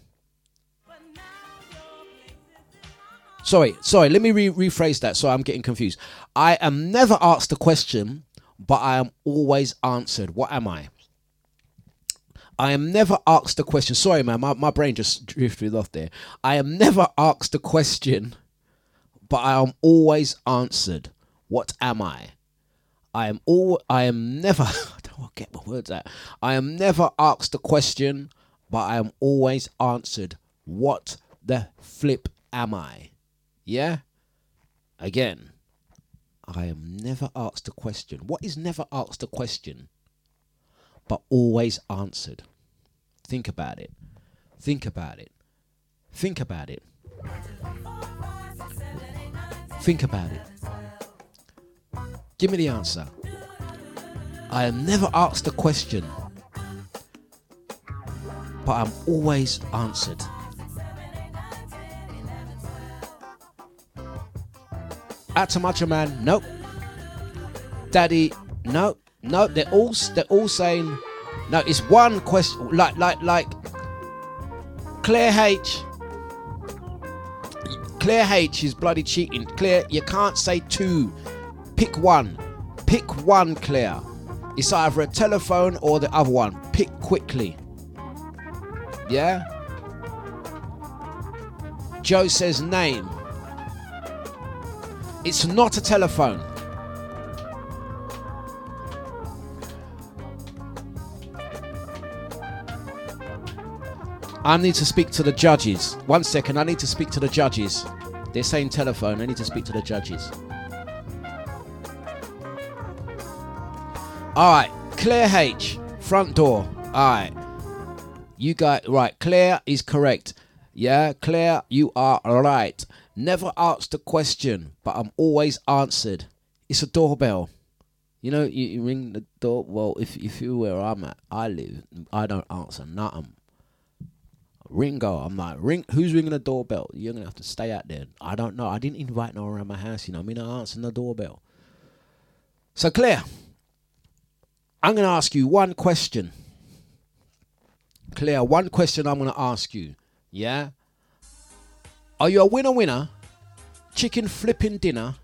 Sorry, sorry, let me re- rephrase that so I'm getting confused. I am never asked a question, but I am always answered. What am I? I am never asked a question. Sorry, man, my, my brain just drifted off there. I am never asked a question, but I am always answered. What am I? I am all. I am never. I don't get my words out. I am never asked a question, but I am always answered. What the flip am I? Yeah. Again, I am never asked a question. What is never asked a question, but always answered? Think about it. Think about it. Think about it. Think about it. Give me the answer. I am never asked a question, but I'm always answered. Atamacha man, nope. Daddy, no, no. They're all they're all saying no. It's one question, like like like Claire H. Claire H is bloody cheating. Claire, you can't say two. Pick one. Pick one, Claire. It's either a telephone or the other one. Pick quickly. Yeah? Joe says name. It's not a telephone. I need to speak to the judges. One second, I need to speak to the judges. They're saying telephone. I need to speak to the judges. All right, Claire H, front door. All right, you got right. Claire is correct. Yeah, Claire, you are right. Never asked a question, but I'm always answered. It's a doorbell. You know, you, you ring the door. Well, if if you where I'm at, I live. I don't answer nothing. Ringo, I'm like, ring. Who's ringing the doorbell? You're gonna have to stay out there. I don't know. I didn't invite no around my house. You know, I mean, I answering the doorbell. So Claire, I'm gonna ask you one question. Claire, one question I'm gonna ask you. Yeah. Are you a winner winner? Chicken flipping dinner?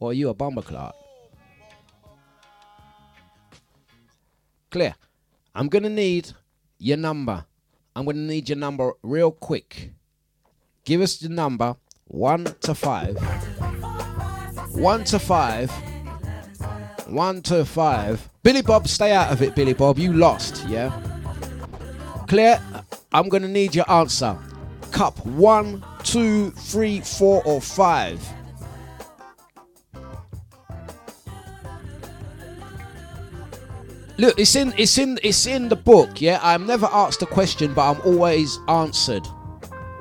Or are you a bomber clock? Clear. I'm gonna need your number. I'm gonna need your number real quick. Give us the number one to five. One to five. One to five. Billy Bob, stay out of it, Billy Bob. You lost, yeah? Clear. I'm gonna need your answer. Cup one, two, three, four, or five. Look, it's in it's in it's in the book, yeah. I'm never asked a question, but I'm always answered.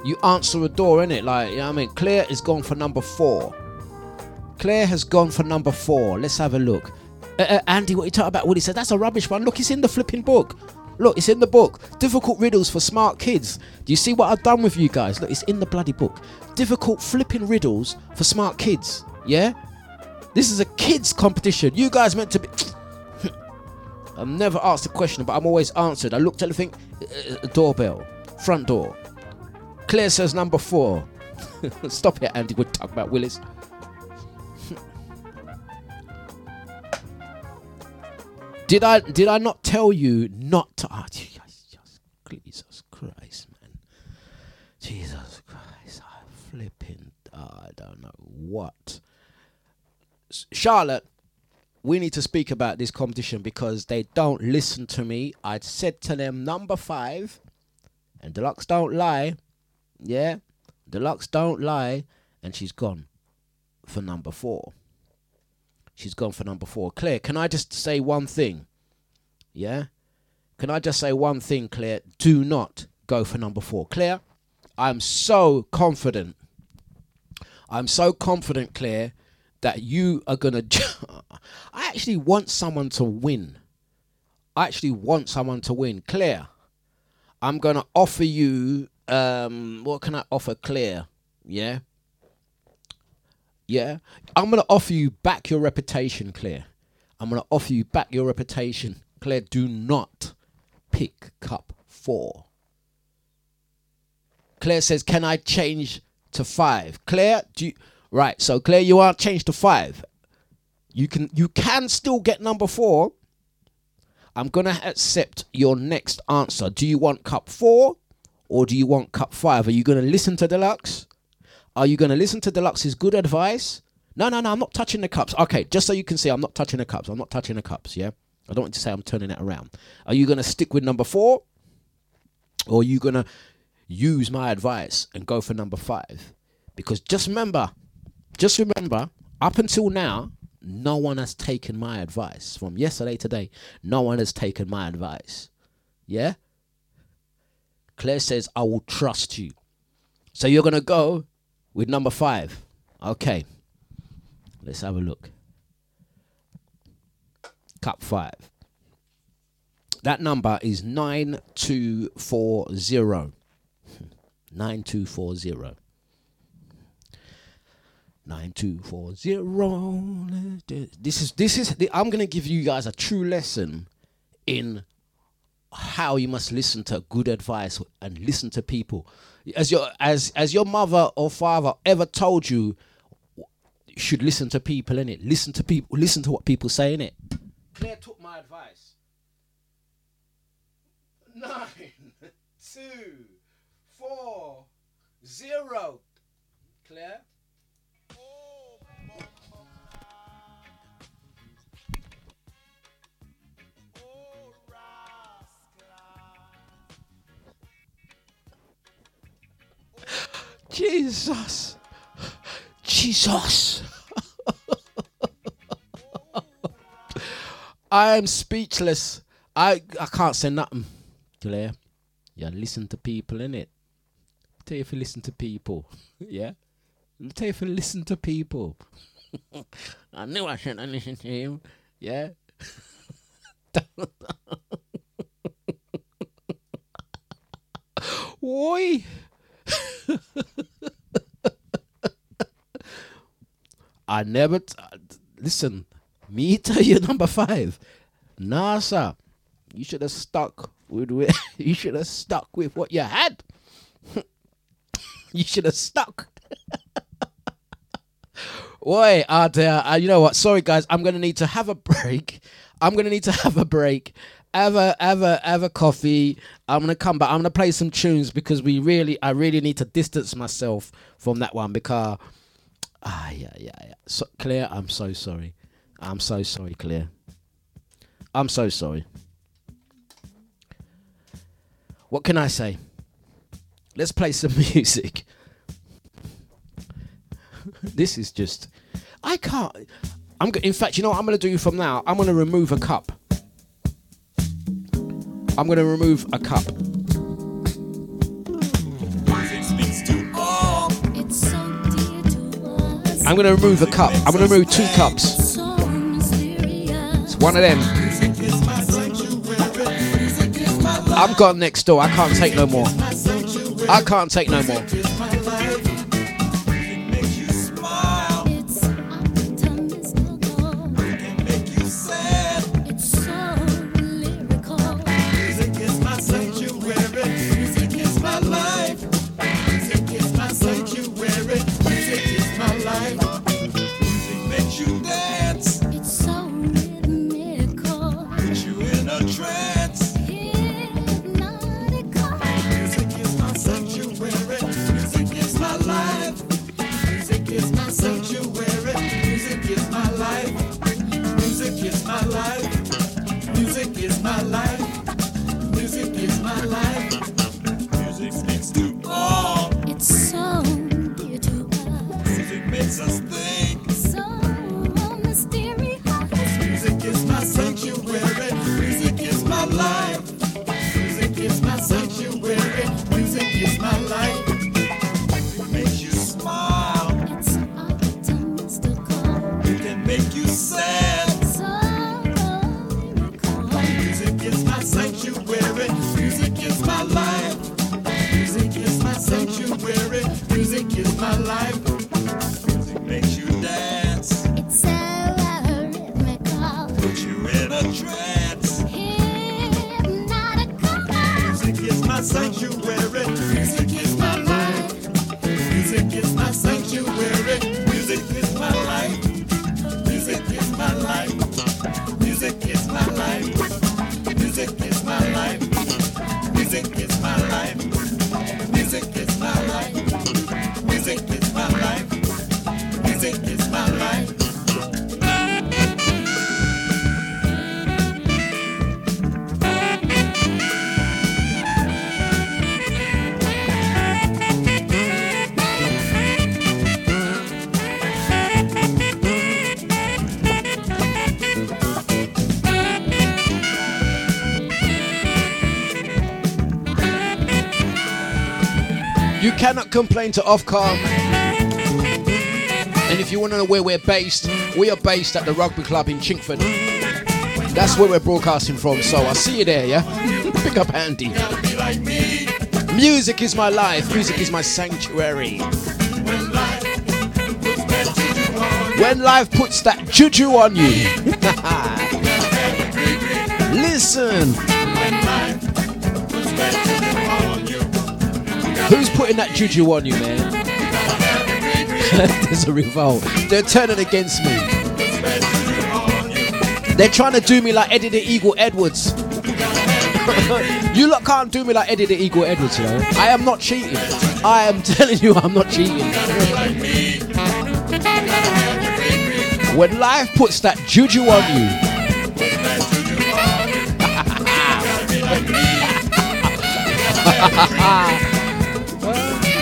You answer a door, innit? Like, you know what I mean? Claire is gone for number four. Claire has gone for number four. Let's have a look. Uh, uh, Andy, what you talking about? Willie said that's a rubbish one. Look, it's in the flipping book. Look, it's in the book. Difficult riddles for smart kids. Do you see what I've done with you guys? Look, it's in the bloody book. Difficult flipping riddles for smart kids. Yeah? This is a kids competition. You guys meant to be. I'm never asked a question, but I'm always answered. I looked at the thing, uh, uh, doorbell, front door. Claire says number four. Stop it, Andy. We're talking about Willis. Did I did I not tell you not to? Oh, Jesus, Christ, man. Jesus Christ, I flipping. oh, I don't know what. Charlotte, we need to speak about this competition because they don't listen to me. I said to them number five, and Dlux don't lie. Yeah, Dlux don't lie, and she's gone for number four. She's gone for number four. Claire, can I just say one thing? Yeah? Can I just say one thing, Claire? Do not go for number four. Claire, I'm so confident. I'm so confident, Claire, that you are gonna. I actually want someone to win. I actually want someone to win. Claire, I'm gonna offer you. Um, what can I offer, Claire? Yeah. Yeah, I'm gonna offer you back your reputation, Claire. I'm gonna offer you back your reputation, Claire. Do not pick cup four. Claire says, "Can I change to five? Claire, do you, right? So Claire, you are changed to five. You can you can still get number four. I'm gonna accept your next answer. Do you want cup four or do you want cup five? Are you gonna listen to Dlux? Are you gonna listen to Dlux's good advice? No, no, no. I'm not touching the cups. Okay, just so you can see, I'm not touching the cups. I'm not touching the cups. Yeah, I don't want to say I'm turning it around. Are you gonna stick with number four, or are you gonna use my advice and go for number five? Because just remember, just remember, up until now, no one has taken my advice. From yesterday to today, no one has taken my advice. Yeah? Claire says, I will trust you. So you're going to go with number five. Okay. Let's have a look. Cup five. That number is 9240. 9240. 9240. This is this is the, I'm going to give you guys a true lesson in how you must listen to good advice and listen to people. As your as as your mother or father ever told you you should listen to people in it. Listen to people listen to what people say in it. Claire took my advice. Nine, two, four, zero. Claire? Jesus. Jesus. I am speechless. I I can't say nothing. Claire, you listen to people, innit? Tell you if you listen to people. yeah? Tell you if you listen to people. I knew I shouldn't have listened to him. Yeah? Oi! I never. T- listen, me tell you number five. NASA. You should have stuck with. you should have stuck with what you had. you should have stuck. Oi, uh, there, uh, you know what? Sorry, guys. I'm gonna need to have a break. I'm gonna need to have a break. Have a have a have a coffee. I'm gonna come back. I'm gonna play some tunes because we really, I really need to distance myself from that one because. Ah, yeah, yeah, yeah. So, Claire, I'm so sorry. I'm so sorry, Claire. I'm so sorry. What can I say? Let's play some music. this is just. I can't. I'm. In fact, you know what I'm to do from now? I'm to remove a cup. I'm going to remove a cup. I'm going to remove a cup. I'm going to remove two cups. It's one of them. I'm gone next door. I can't take no more. I can't take no more. You cannot complain to Ofcom. And if you want to know where we're based, we are based at the rugby club in Chingford. That's where we're broadcasting from, so I'll see you there, yeah? Pick up Andy. Music is my life, music is my sanctuary. When life puts that juju on you. Listen. Putting that juju on you, man? There's a revolt. They're turning against me. They're trying to do me like Eddie the Eagle Edwards. you lot can't do me like Eddie the Eagle Edwards, you know. I am not cheating. I am telling you, I'm not cheating. When life puts that juju on you,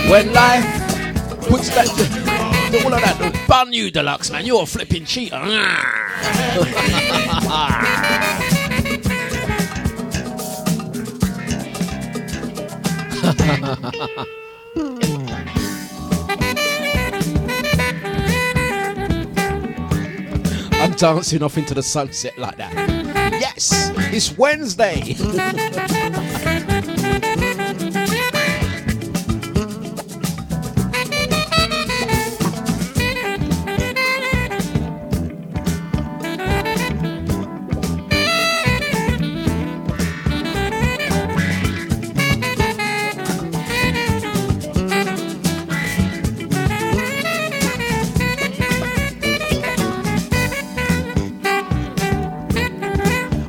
when life Puts that, all of that. Bun you, Dlux, man. You're a flipping cheater. I'm dancing off into the sunset like that. Yes, it's Wednesday.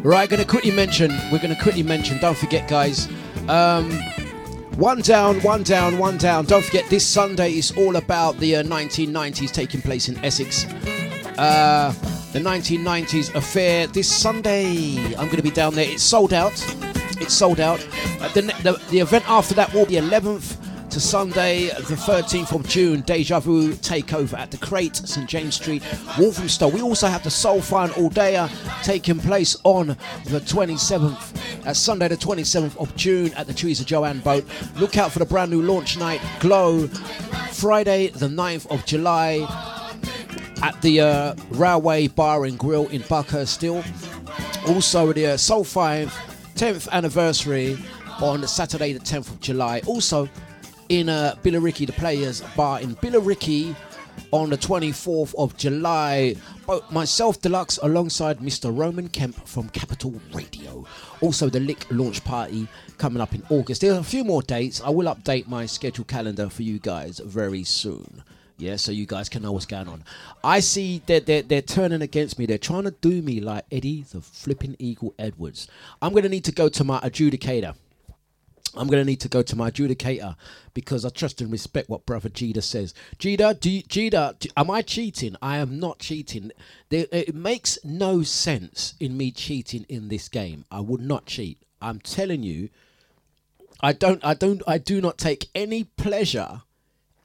Right, gonna quickly mention. We're gonna quickly mention. Don't forget, guys. Um, one down, one down, one down. Don't forget, this Sunday is all about the uh, 1990s taking place in Essex. Uh, the 1990s affair this Sunday. I'm gonna be down there. It's sold out. It's sold out. Uh, the, the the event after that will be 11th to Sunday, the 13th of June, Deja Vu Takeover at the Crate, St James Street, Walthamstow. We also have the Soul Fine All Dayer taking place on the 27th, uh, Sunday, the 27th of June at the Tereza Joanne Boat. Look out for the brand new launch night, Glow, Friday, the 9th of July at the uh, Railway Bar and Grill in Buckhurst Hill. Also, the uh, Soul 5 10th anniversary on Saturday, the 10th of July. Also, in uh, Billericay, the Players Bar in Billericay on the 24th of July. Both myself, Dlux, alongside Mr. Roman Kemp from Capital Radio. Also, the Lick launch party coming up in August. There are a few more dates. I will update my schedule calendar for you guys very soon. Yeah, so you guys can know what's going on. I see that they're, they're turning against me. They're trying to do me like Eddie the flipping Eagle Edwards. I'm going to need to go to my adjudicator. I'm going to need to go to my adjudicator because I trust and respect what Brother Jida says. Jida, do you, Jida, do, am I cheating? I am not cheating. There, it makes no sense in me cheating in this game. I would not cheat. I'm telling you, I don't, I don't, I do not take any pleasure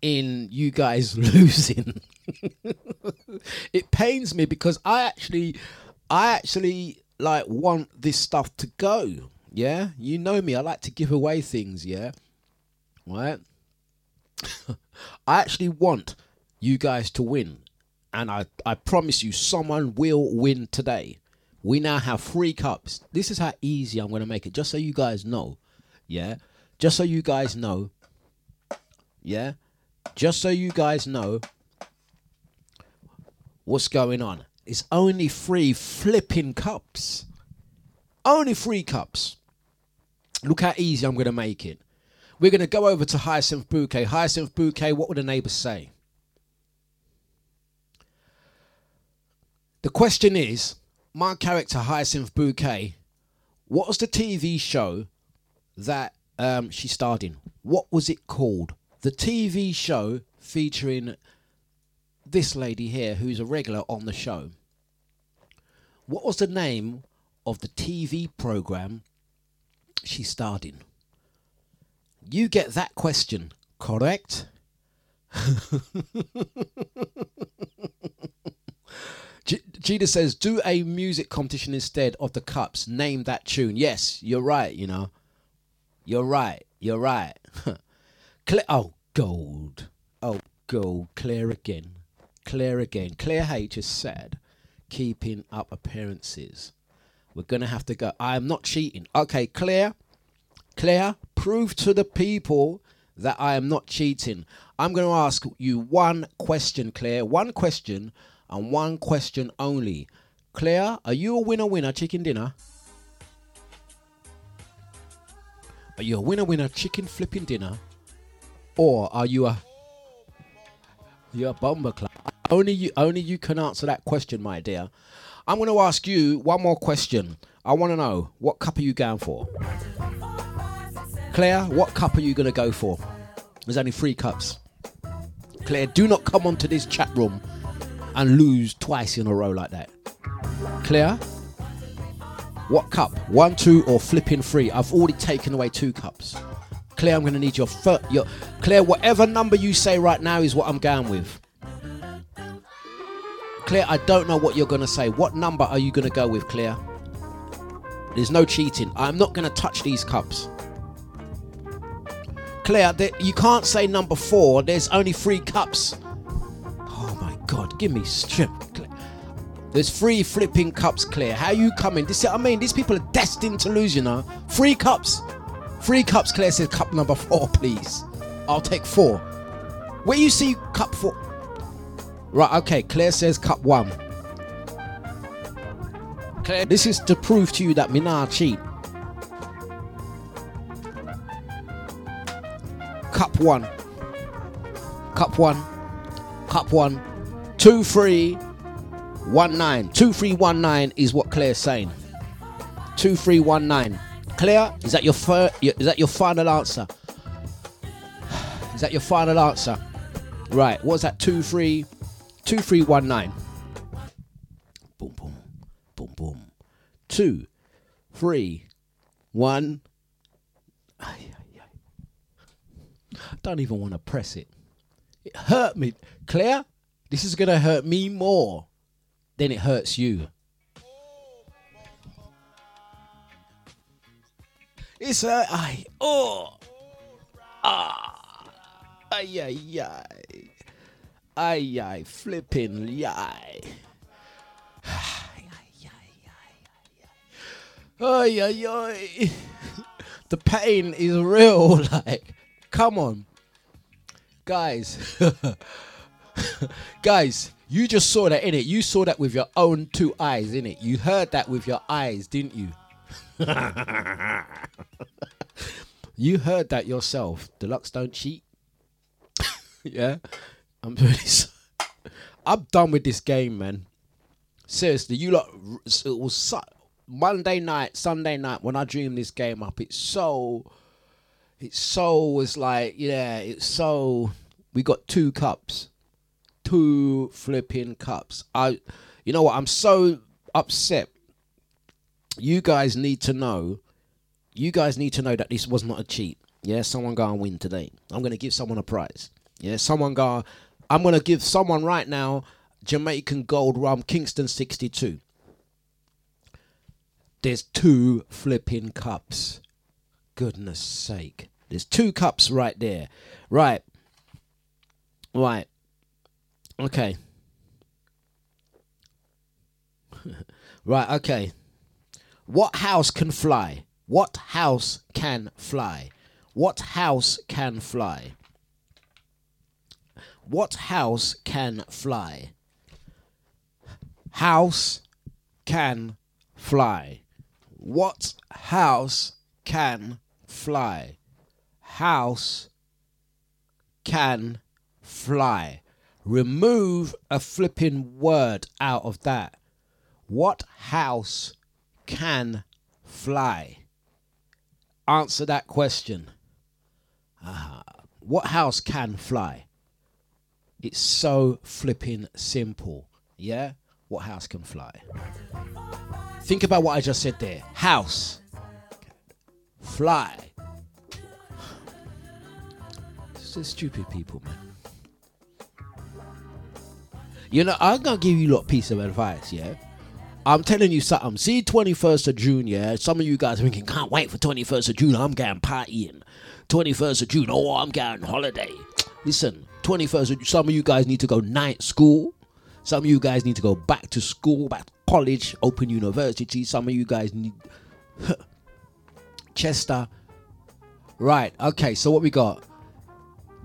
in you guys losing. it pains me because I actually, I actually like want this stuff to go. Yeah, you know me. I like to give away things. Yeah, right. I actually want you guys to win, and I I promise you, someone will win today. We now have three cups. This is how easy I'm going to make it. Just so you guys know. Yeah, just so you guys know. Yeah, just so you guys know what's going on. It's only three flipping cups. Only three cups. Look how easy I'm going to make it. We're going to go over to Hyacinth Bouquet. Hyacinth Bouquet, what would the neighbours say? The question is my character, Hyacinth Bouquet, what was the TV show that um, she starred in? What was it called? The TV show featuring this lady here who's a regular on the show. What was the name of the TV program she starred in? You get that question correct. Gita says, do a music competition instead of the cups. Name that tune. Yes, you're right, you know. You're right. You're right. Clear. Oh, gold. Oh, gold. Clear again. Clear again. Claire H is said, keeping up appearances. We're going to have to go. I am not cheating. Okay, Claire. Claire, prove to the people that I am not cheating. I'm going to ask you one question, Claire. One question and one question only. Claire, are you a winner winner chicken dinner? Are you a winner winner chicken flipping dinner? Or are you a you're a bomber club? Only you only you can answer that question, my dear. I'm gonna ask you one more question. I wanna know what cup are you going for? Claire, what cup are you gonna go for? There's only three cups. Claire, do not come onto this chat room and lose twice in a row like that. Claire, what cup? One, two, or flipping three? I've already taken away two cups. Claire, I'm going to need your, fir- your Claire. Whatever number you say right now is what I'm going with. Claire, I don't know what you're going to say. What number are you going to go with, Claire? There's no cheating. I'm not going to touch these cups. There, you can't say number four. There's only three cups. Oh my God, give me. Claire. There's three flipping cups, Claire. How you coming? This, I mean, these people are destined to lose, you know. Three cups. Three cups, Claire says cup number four, please. I'll take four. Where you see cup four? Right, okay, Claire says cup one. Claire, this is to prove to you that me nah cheat. Cup one. Cup one. Cup one. Two, three, one, nine. Two, three, one, nine is what Claire's saying. Two, three, one, nine. Claire, is that your fir- is that your final answer? Is that your final answer? Right. What's that? Two, three, two, three, one, nine. Boom, boom, boom, boom. Two, three, one. Don't even want to press it. It hurt me, Claire. This is gonna hurt me more than it hurts you. It's a I oh ah ay ay ay ay ay flipping yay. Ay ay ay. Ay, ay, ay. The pain is real. Like, come on, guys. guys, you just saw that in it. You saw that with your own two eyes, in it. You heard that with your eyes, didn't you? you heard that yourself. Dlux don't cheat. yeah, I'm I'm done with this game, man. Seriously, you lot. It was Monday night, Sunday night when I dreamed this game up. It's so. It's so was like yeah. It's so. We got two cups, two flipping cups. I, you know what? I'm so upset. You guys need to know. You guys need to know that this was not a cheat. Yeah, someone go and win today. I'm gonna give someone a prize. Yeah, someone go. I'm gonna give someone right now Jamaican Gold Rum Kingston 62. There's two flipping cups. Goodness sake. There's two cups right there. Right. Right. Okay. right, okay. What house can fly? What house can fly? What house can fly? What house can fly? House can fly. What house can fly? House can fly. Remove a flipping word out of that. What house can fly? Answer that question. Ah, what house can fly? It's so flipping simple. Yeah? What house can fly? Think about what I just said there. House. Fly. Just stupid people, man. You know, I'm gonna give you a lot piece of advice, yeah? I'm telling you something. See 21st of June, yeah? Some of you guys are thinking, can't wait for 21st of June. I'm going partying. 21st of June, oh, I'm going holiday. Listen, 21st some of you guys need to go night school. Some of you guys need to go back to school, back to college, open university. Some of you guys need Chester. Right, okay, so what we got?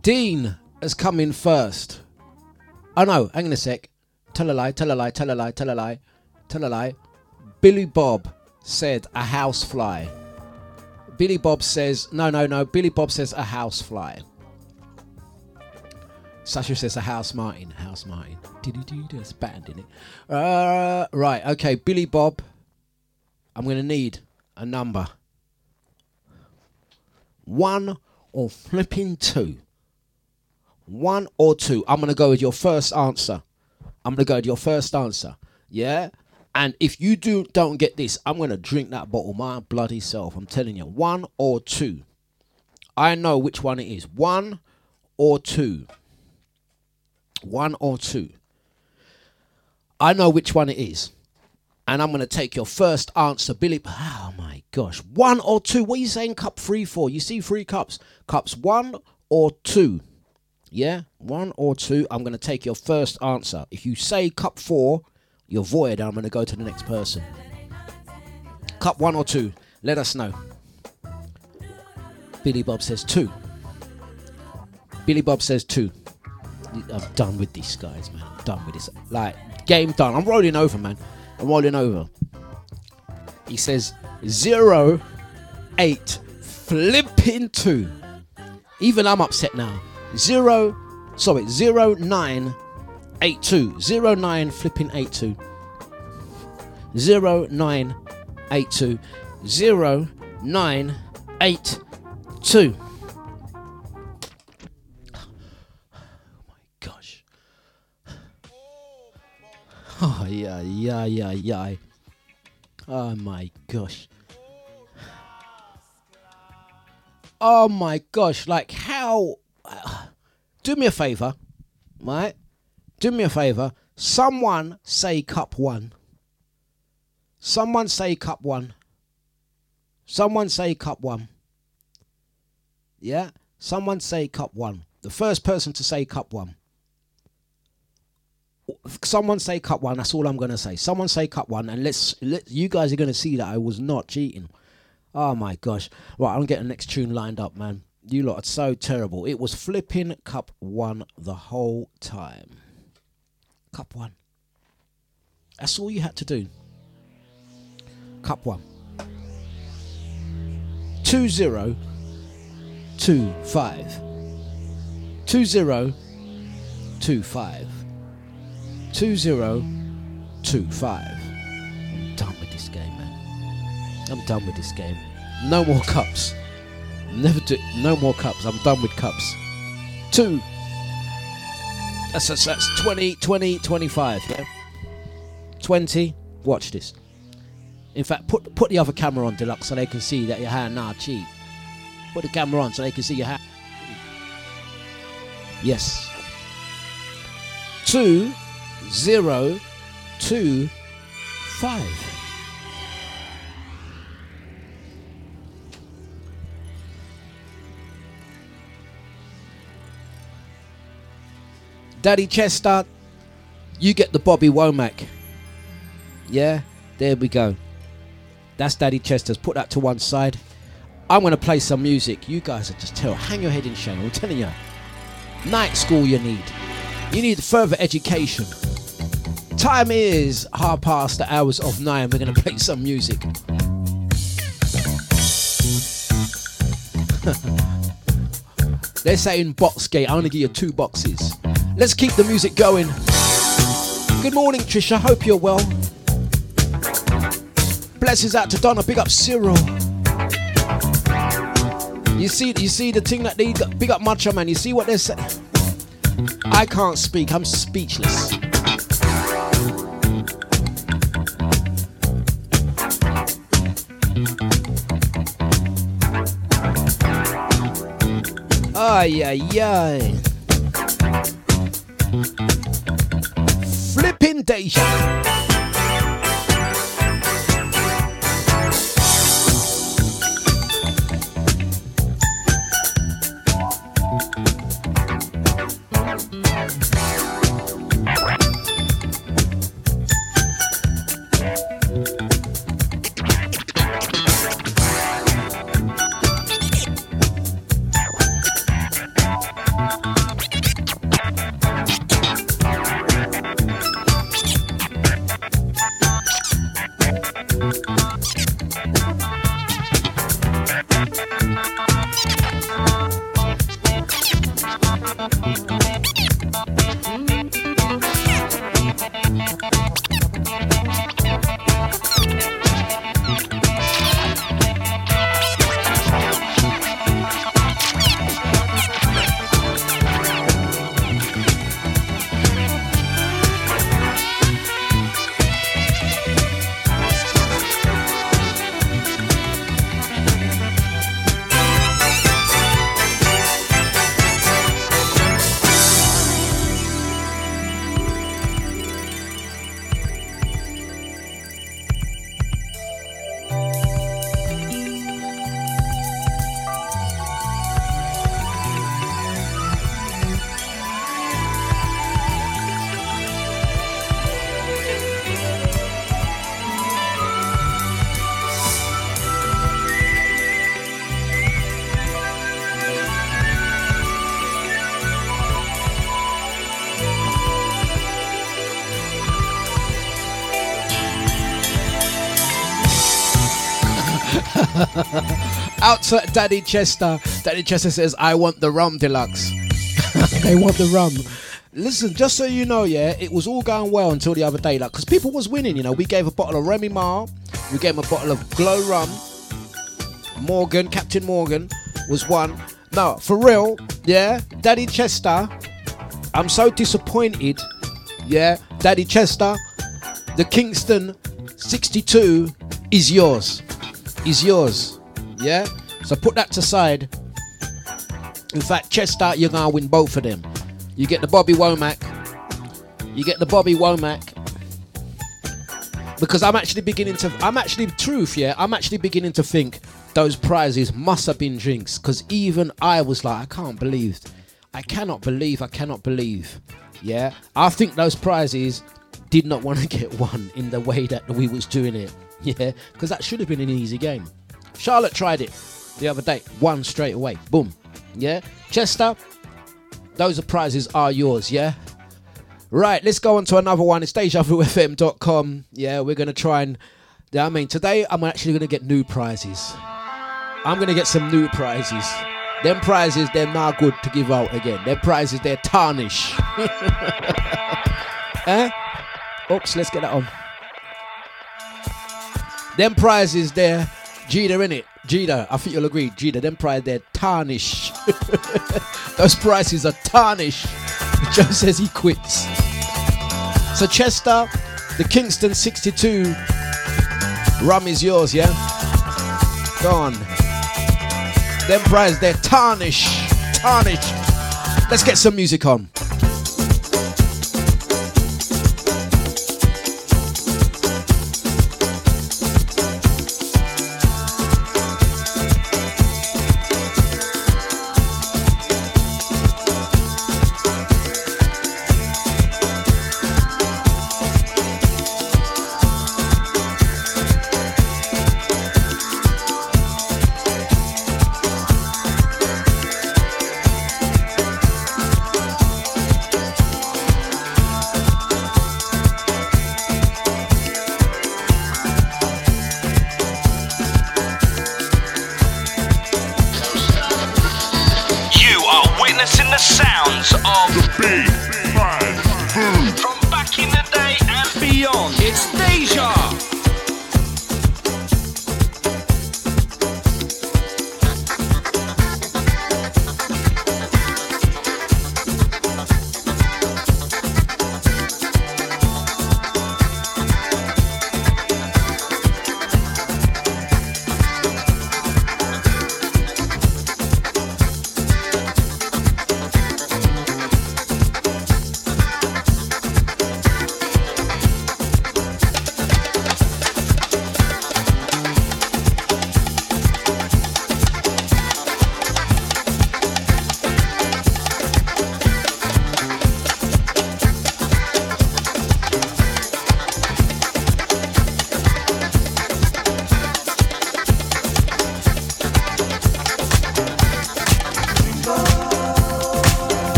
Dean has come in first. Oh no, hang on a sec. Tell a lie, tell a lie, tell a lie, tell a lie, tell a lie. Billy Bob said a house fly. Billy Bob says, no, no, no. Billy Bob says a house fly. Sasha says a house Martin. House Martin. There's band in it. Uh, right, okay. Billy Bob, I'm going to need a number. One or flipping two. One or two. I'm going to go with your first answer. I'm going to go with your first answer. Yeah? And if you do don't get this, I'm going to drink that bottle my bloody self. I'm telling you. One or two. I know which one it is. One or two. One or two. I know which one it is. And I'm going to take your first answer, Billy. Oh my gosh. One or two. What are you saying cup three for? You see three cups. Cups one or two. Yeah? One or two. I'm going to take your first answer. If you say cup four, you're void. And I'm going to go to the next person. Cup one or two. Let us know. Billy Bob says two. Billy Bob says two. I'm done with these guys, man. I'm done with this. Like, game done. I'm rolling over, man. I'm rolling over. He says zero, eight, flipping two. Even I'm upset now. Zero, sorry, zero, nine, eight, two. Zero, nine, flipping eight, two. Zero, nine, eight, two. Zero, nine, eight, two. Yeah, yeah, yeah, yeah. Oh, my gosh. Oh, my gosh. Like, how. Uh, do me a favor, right? Do me a favor. Someone say cup one. Someone say cup one. Someone say cup one. Yeah? Someone say cup one. The first person to say cup one. Someone say cup one. That's all I'm gonna say. Someone say cup one, and let's let you guys are gonna see that I was not cheating. Oh my gosh! Right, I'm getting the next tune lined up, man. You lot are so terrible. It was flipping cup one the whole time. Cup one. That's all you had to do. Cup one. Two zero two five. Two zero two five. Two zero two five. I'm done with this game, man. I'm done with this game. No more cups. Never do. No more cups. I'm done with cups. Two. That's that's, that's 20, 20, 25. Yeah. 20. Watch this. In fact, put put the other camera on, Dlux, so they can see that your hand nah cheat. Put the camera on so they can see your hand. Yes. Two, zero, two, five. Daddy Chester, you get the Bobby Womack. Yeah, there we go. That's Daddy Chester's. Put that to one side. I'm going to play some music. You guys are just terrible. Hang your head in shame. I'm telling you. Night school you need. You need further education. Time is half past the hours of nine. We're going to play some music. They're saying box gate. Going to give you two boxes. Let's keep the music going. Good morning, Trisha. Hope you're well. Blessings out to Donna. Big up Cyril. You see, you see the thing that they big up Macho Man. You see what they're saying? I can't speak. I'm speechless. Ay, ay, ay. Flipping Out to Daddy Chester. Daddy Chester says, I want the rum deluxe. they want the rum. Listen, just so you know, yeah, it was all going well until the other day, like, because people was winning, you know. We gave a bottle of Remy Mar, we gave him a bottle of Glow Rum. Morgan, Captain Morgan, was one. No, for real, yeah, Daddy Chester, I'm so disappointed, yeah, Daddy Chester, the Kingston 62 is yours. Is yours. Yeah? So put that to side. In fact, Chester, you're gonna win both of them. You get the Bobby Womack. You get the Bobby Womack. Because I'm actually beginning to I'm actually truth, yeah, I'm actually beginning to think those prizes must have been drinks. Cause even I was like, I can't believe I cannot believe, I cannot believe. Yeah. I think those prizes did not want to get won in the way that we was doing it. Yeah, because that should have been an easy game. Charlotte tried it the other day, won straight away. Boom. Yeah, Chester, those prizes are yours. Yeah. Right, let's go on to another one. It's DejaVuFM.com. Yeah, we're gonna try and. Yeah, I mean, today I'm actually gonna get new prizes. I'm gonna get some new prizes. Them prizes, they're not good to give out again. Them prizes, they're tarnish. eh? Oops, let's get that on. Them prizes there, Jida in it. Jida, I think you'll agree. Jida, them prizes they're tarnish. Those prices are tarnish. Joe says he quits. So Chester, the Kingston 62 rum is yours, yeah? Go on. Them prizes they're tarnish. Tarnish. Let's get some music on.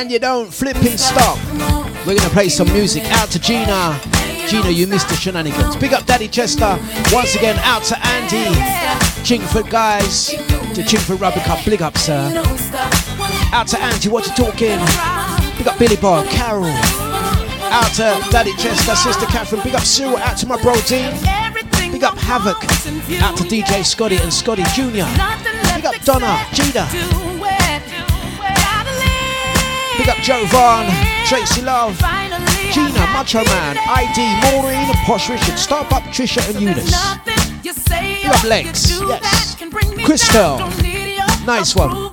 And you don't flipping stop. We're gonna play some music out to Gina. Gina, you missed the shenanigans. Big up Daddy Chester. Once again, out to Andy. Chingford guys. To Chingford Rubber Cup. Big up, sir. Out to Andy, what you talking? Big up Billy Bob, Carol. Out to Daddy Chester, Sister Catherine. Big up Sue. Out to my bro team. Up Havoc. Out to DJ Scotty and Scotty Jr. Big up Donna, Gina. Big up Joe Vaughn, Tracy Love, Gina, Macho Man, ID, Maureen, Posh Richard, Starbuck, Trisha and Eunice. Big up Lex, yes. Crystal, nice one.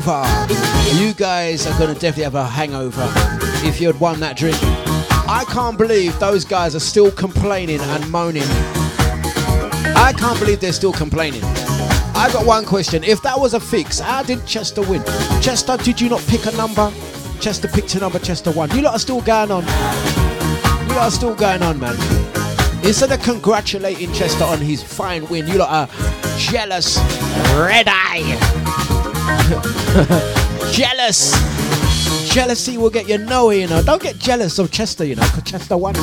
Hangover. You guys are gonna definitely have a hangover if you had won that drink. I can't believe those guys are still complaining and moaning. I can't believe they're still complaining. I got one question. If that was a fix, how did Chester win? Chester, did you not pick a number? Chester picked a number, Chester won. You lot are still going on. You lot are still going on, man. Instead of congratulating Chester on his fine win, you lot are jealous, red eye. jealous. Jealousy will get you nowhere, you know. Don't get jealous of Chester, you know, because Chester won.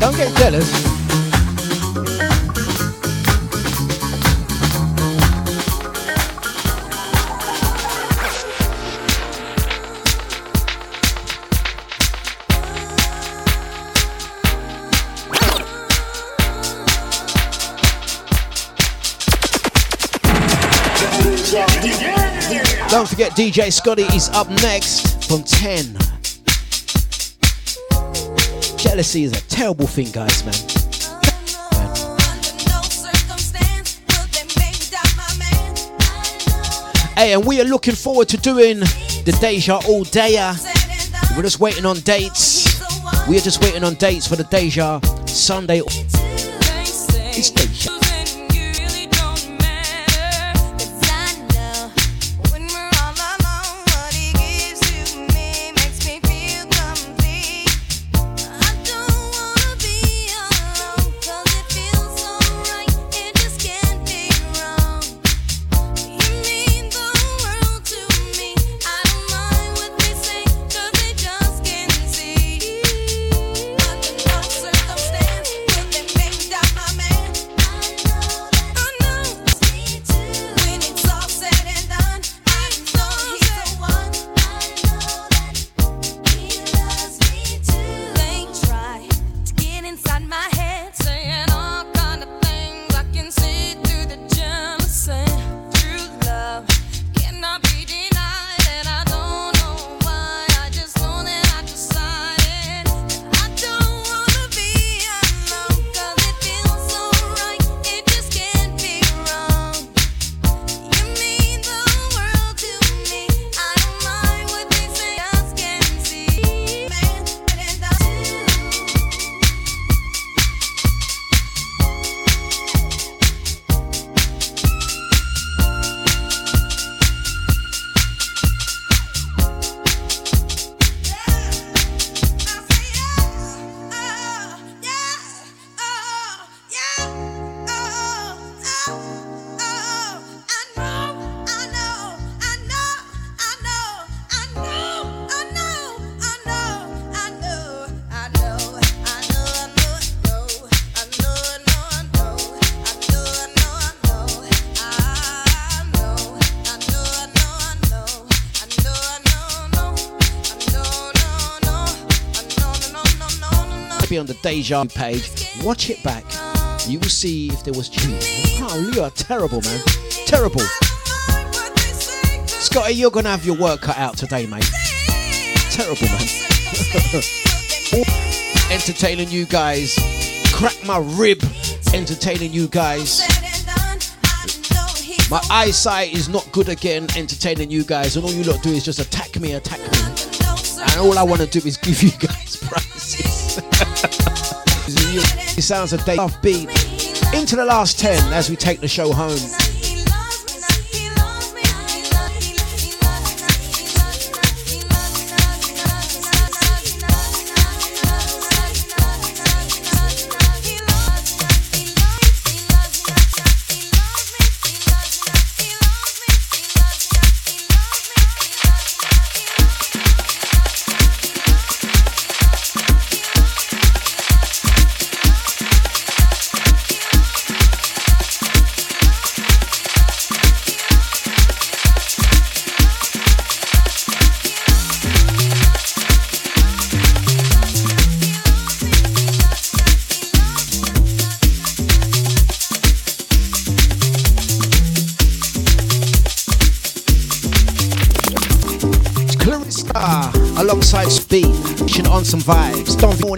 Don't get jealous. DJ Scotty is up next from 10. Jealousy is a terrible thing, guys, man. Hey, and we are looking forward to doing the Deja all dayer. We're just waiting on dates. We are just waiting on dates for the Deja Sunday. It's Deja. page. Watch it back. You will see if there was cheating. Oh, you are terrible, man. Terrible. Scotty, you're gonna have your work cut out today, mate. Terrible, man. Entertaining you guys. Crack my rib. Entertaining you guys. My eyesight is not good again. Entertaining you guys, and all you lot do is just attack me, attack me. And all I want to do is give you guys sounds day off beat. Into the last 10 as we take the show home.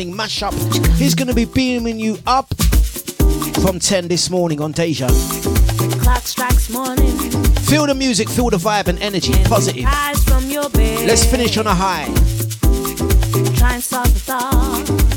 Morning mashup. He's gonna be beaming you up from 10 this morning on Deja. Clock strikes morning. Feel the music, feel the vibe and energy, positive. Your bed. Let's finish on a high. Try and solve the thoughts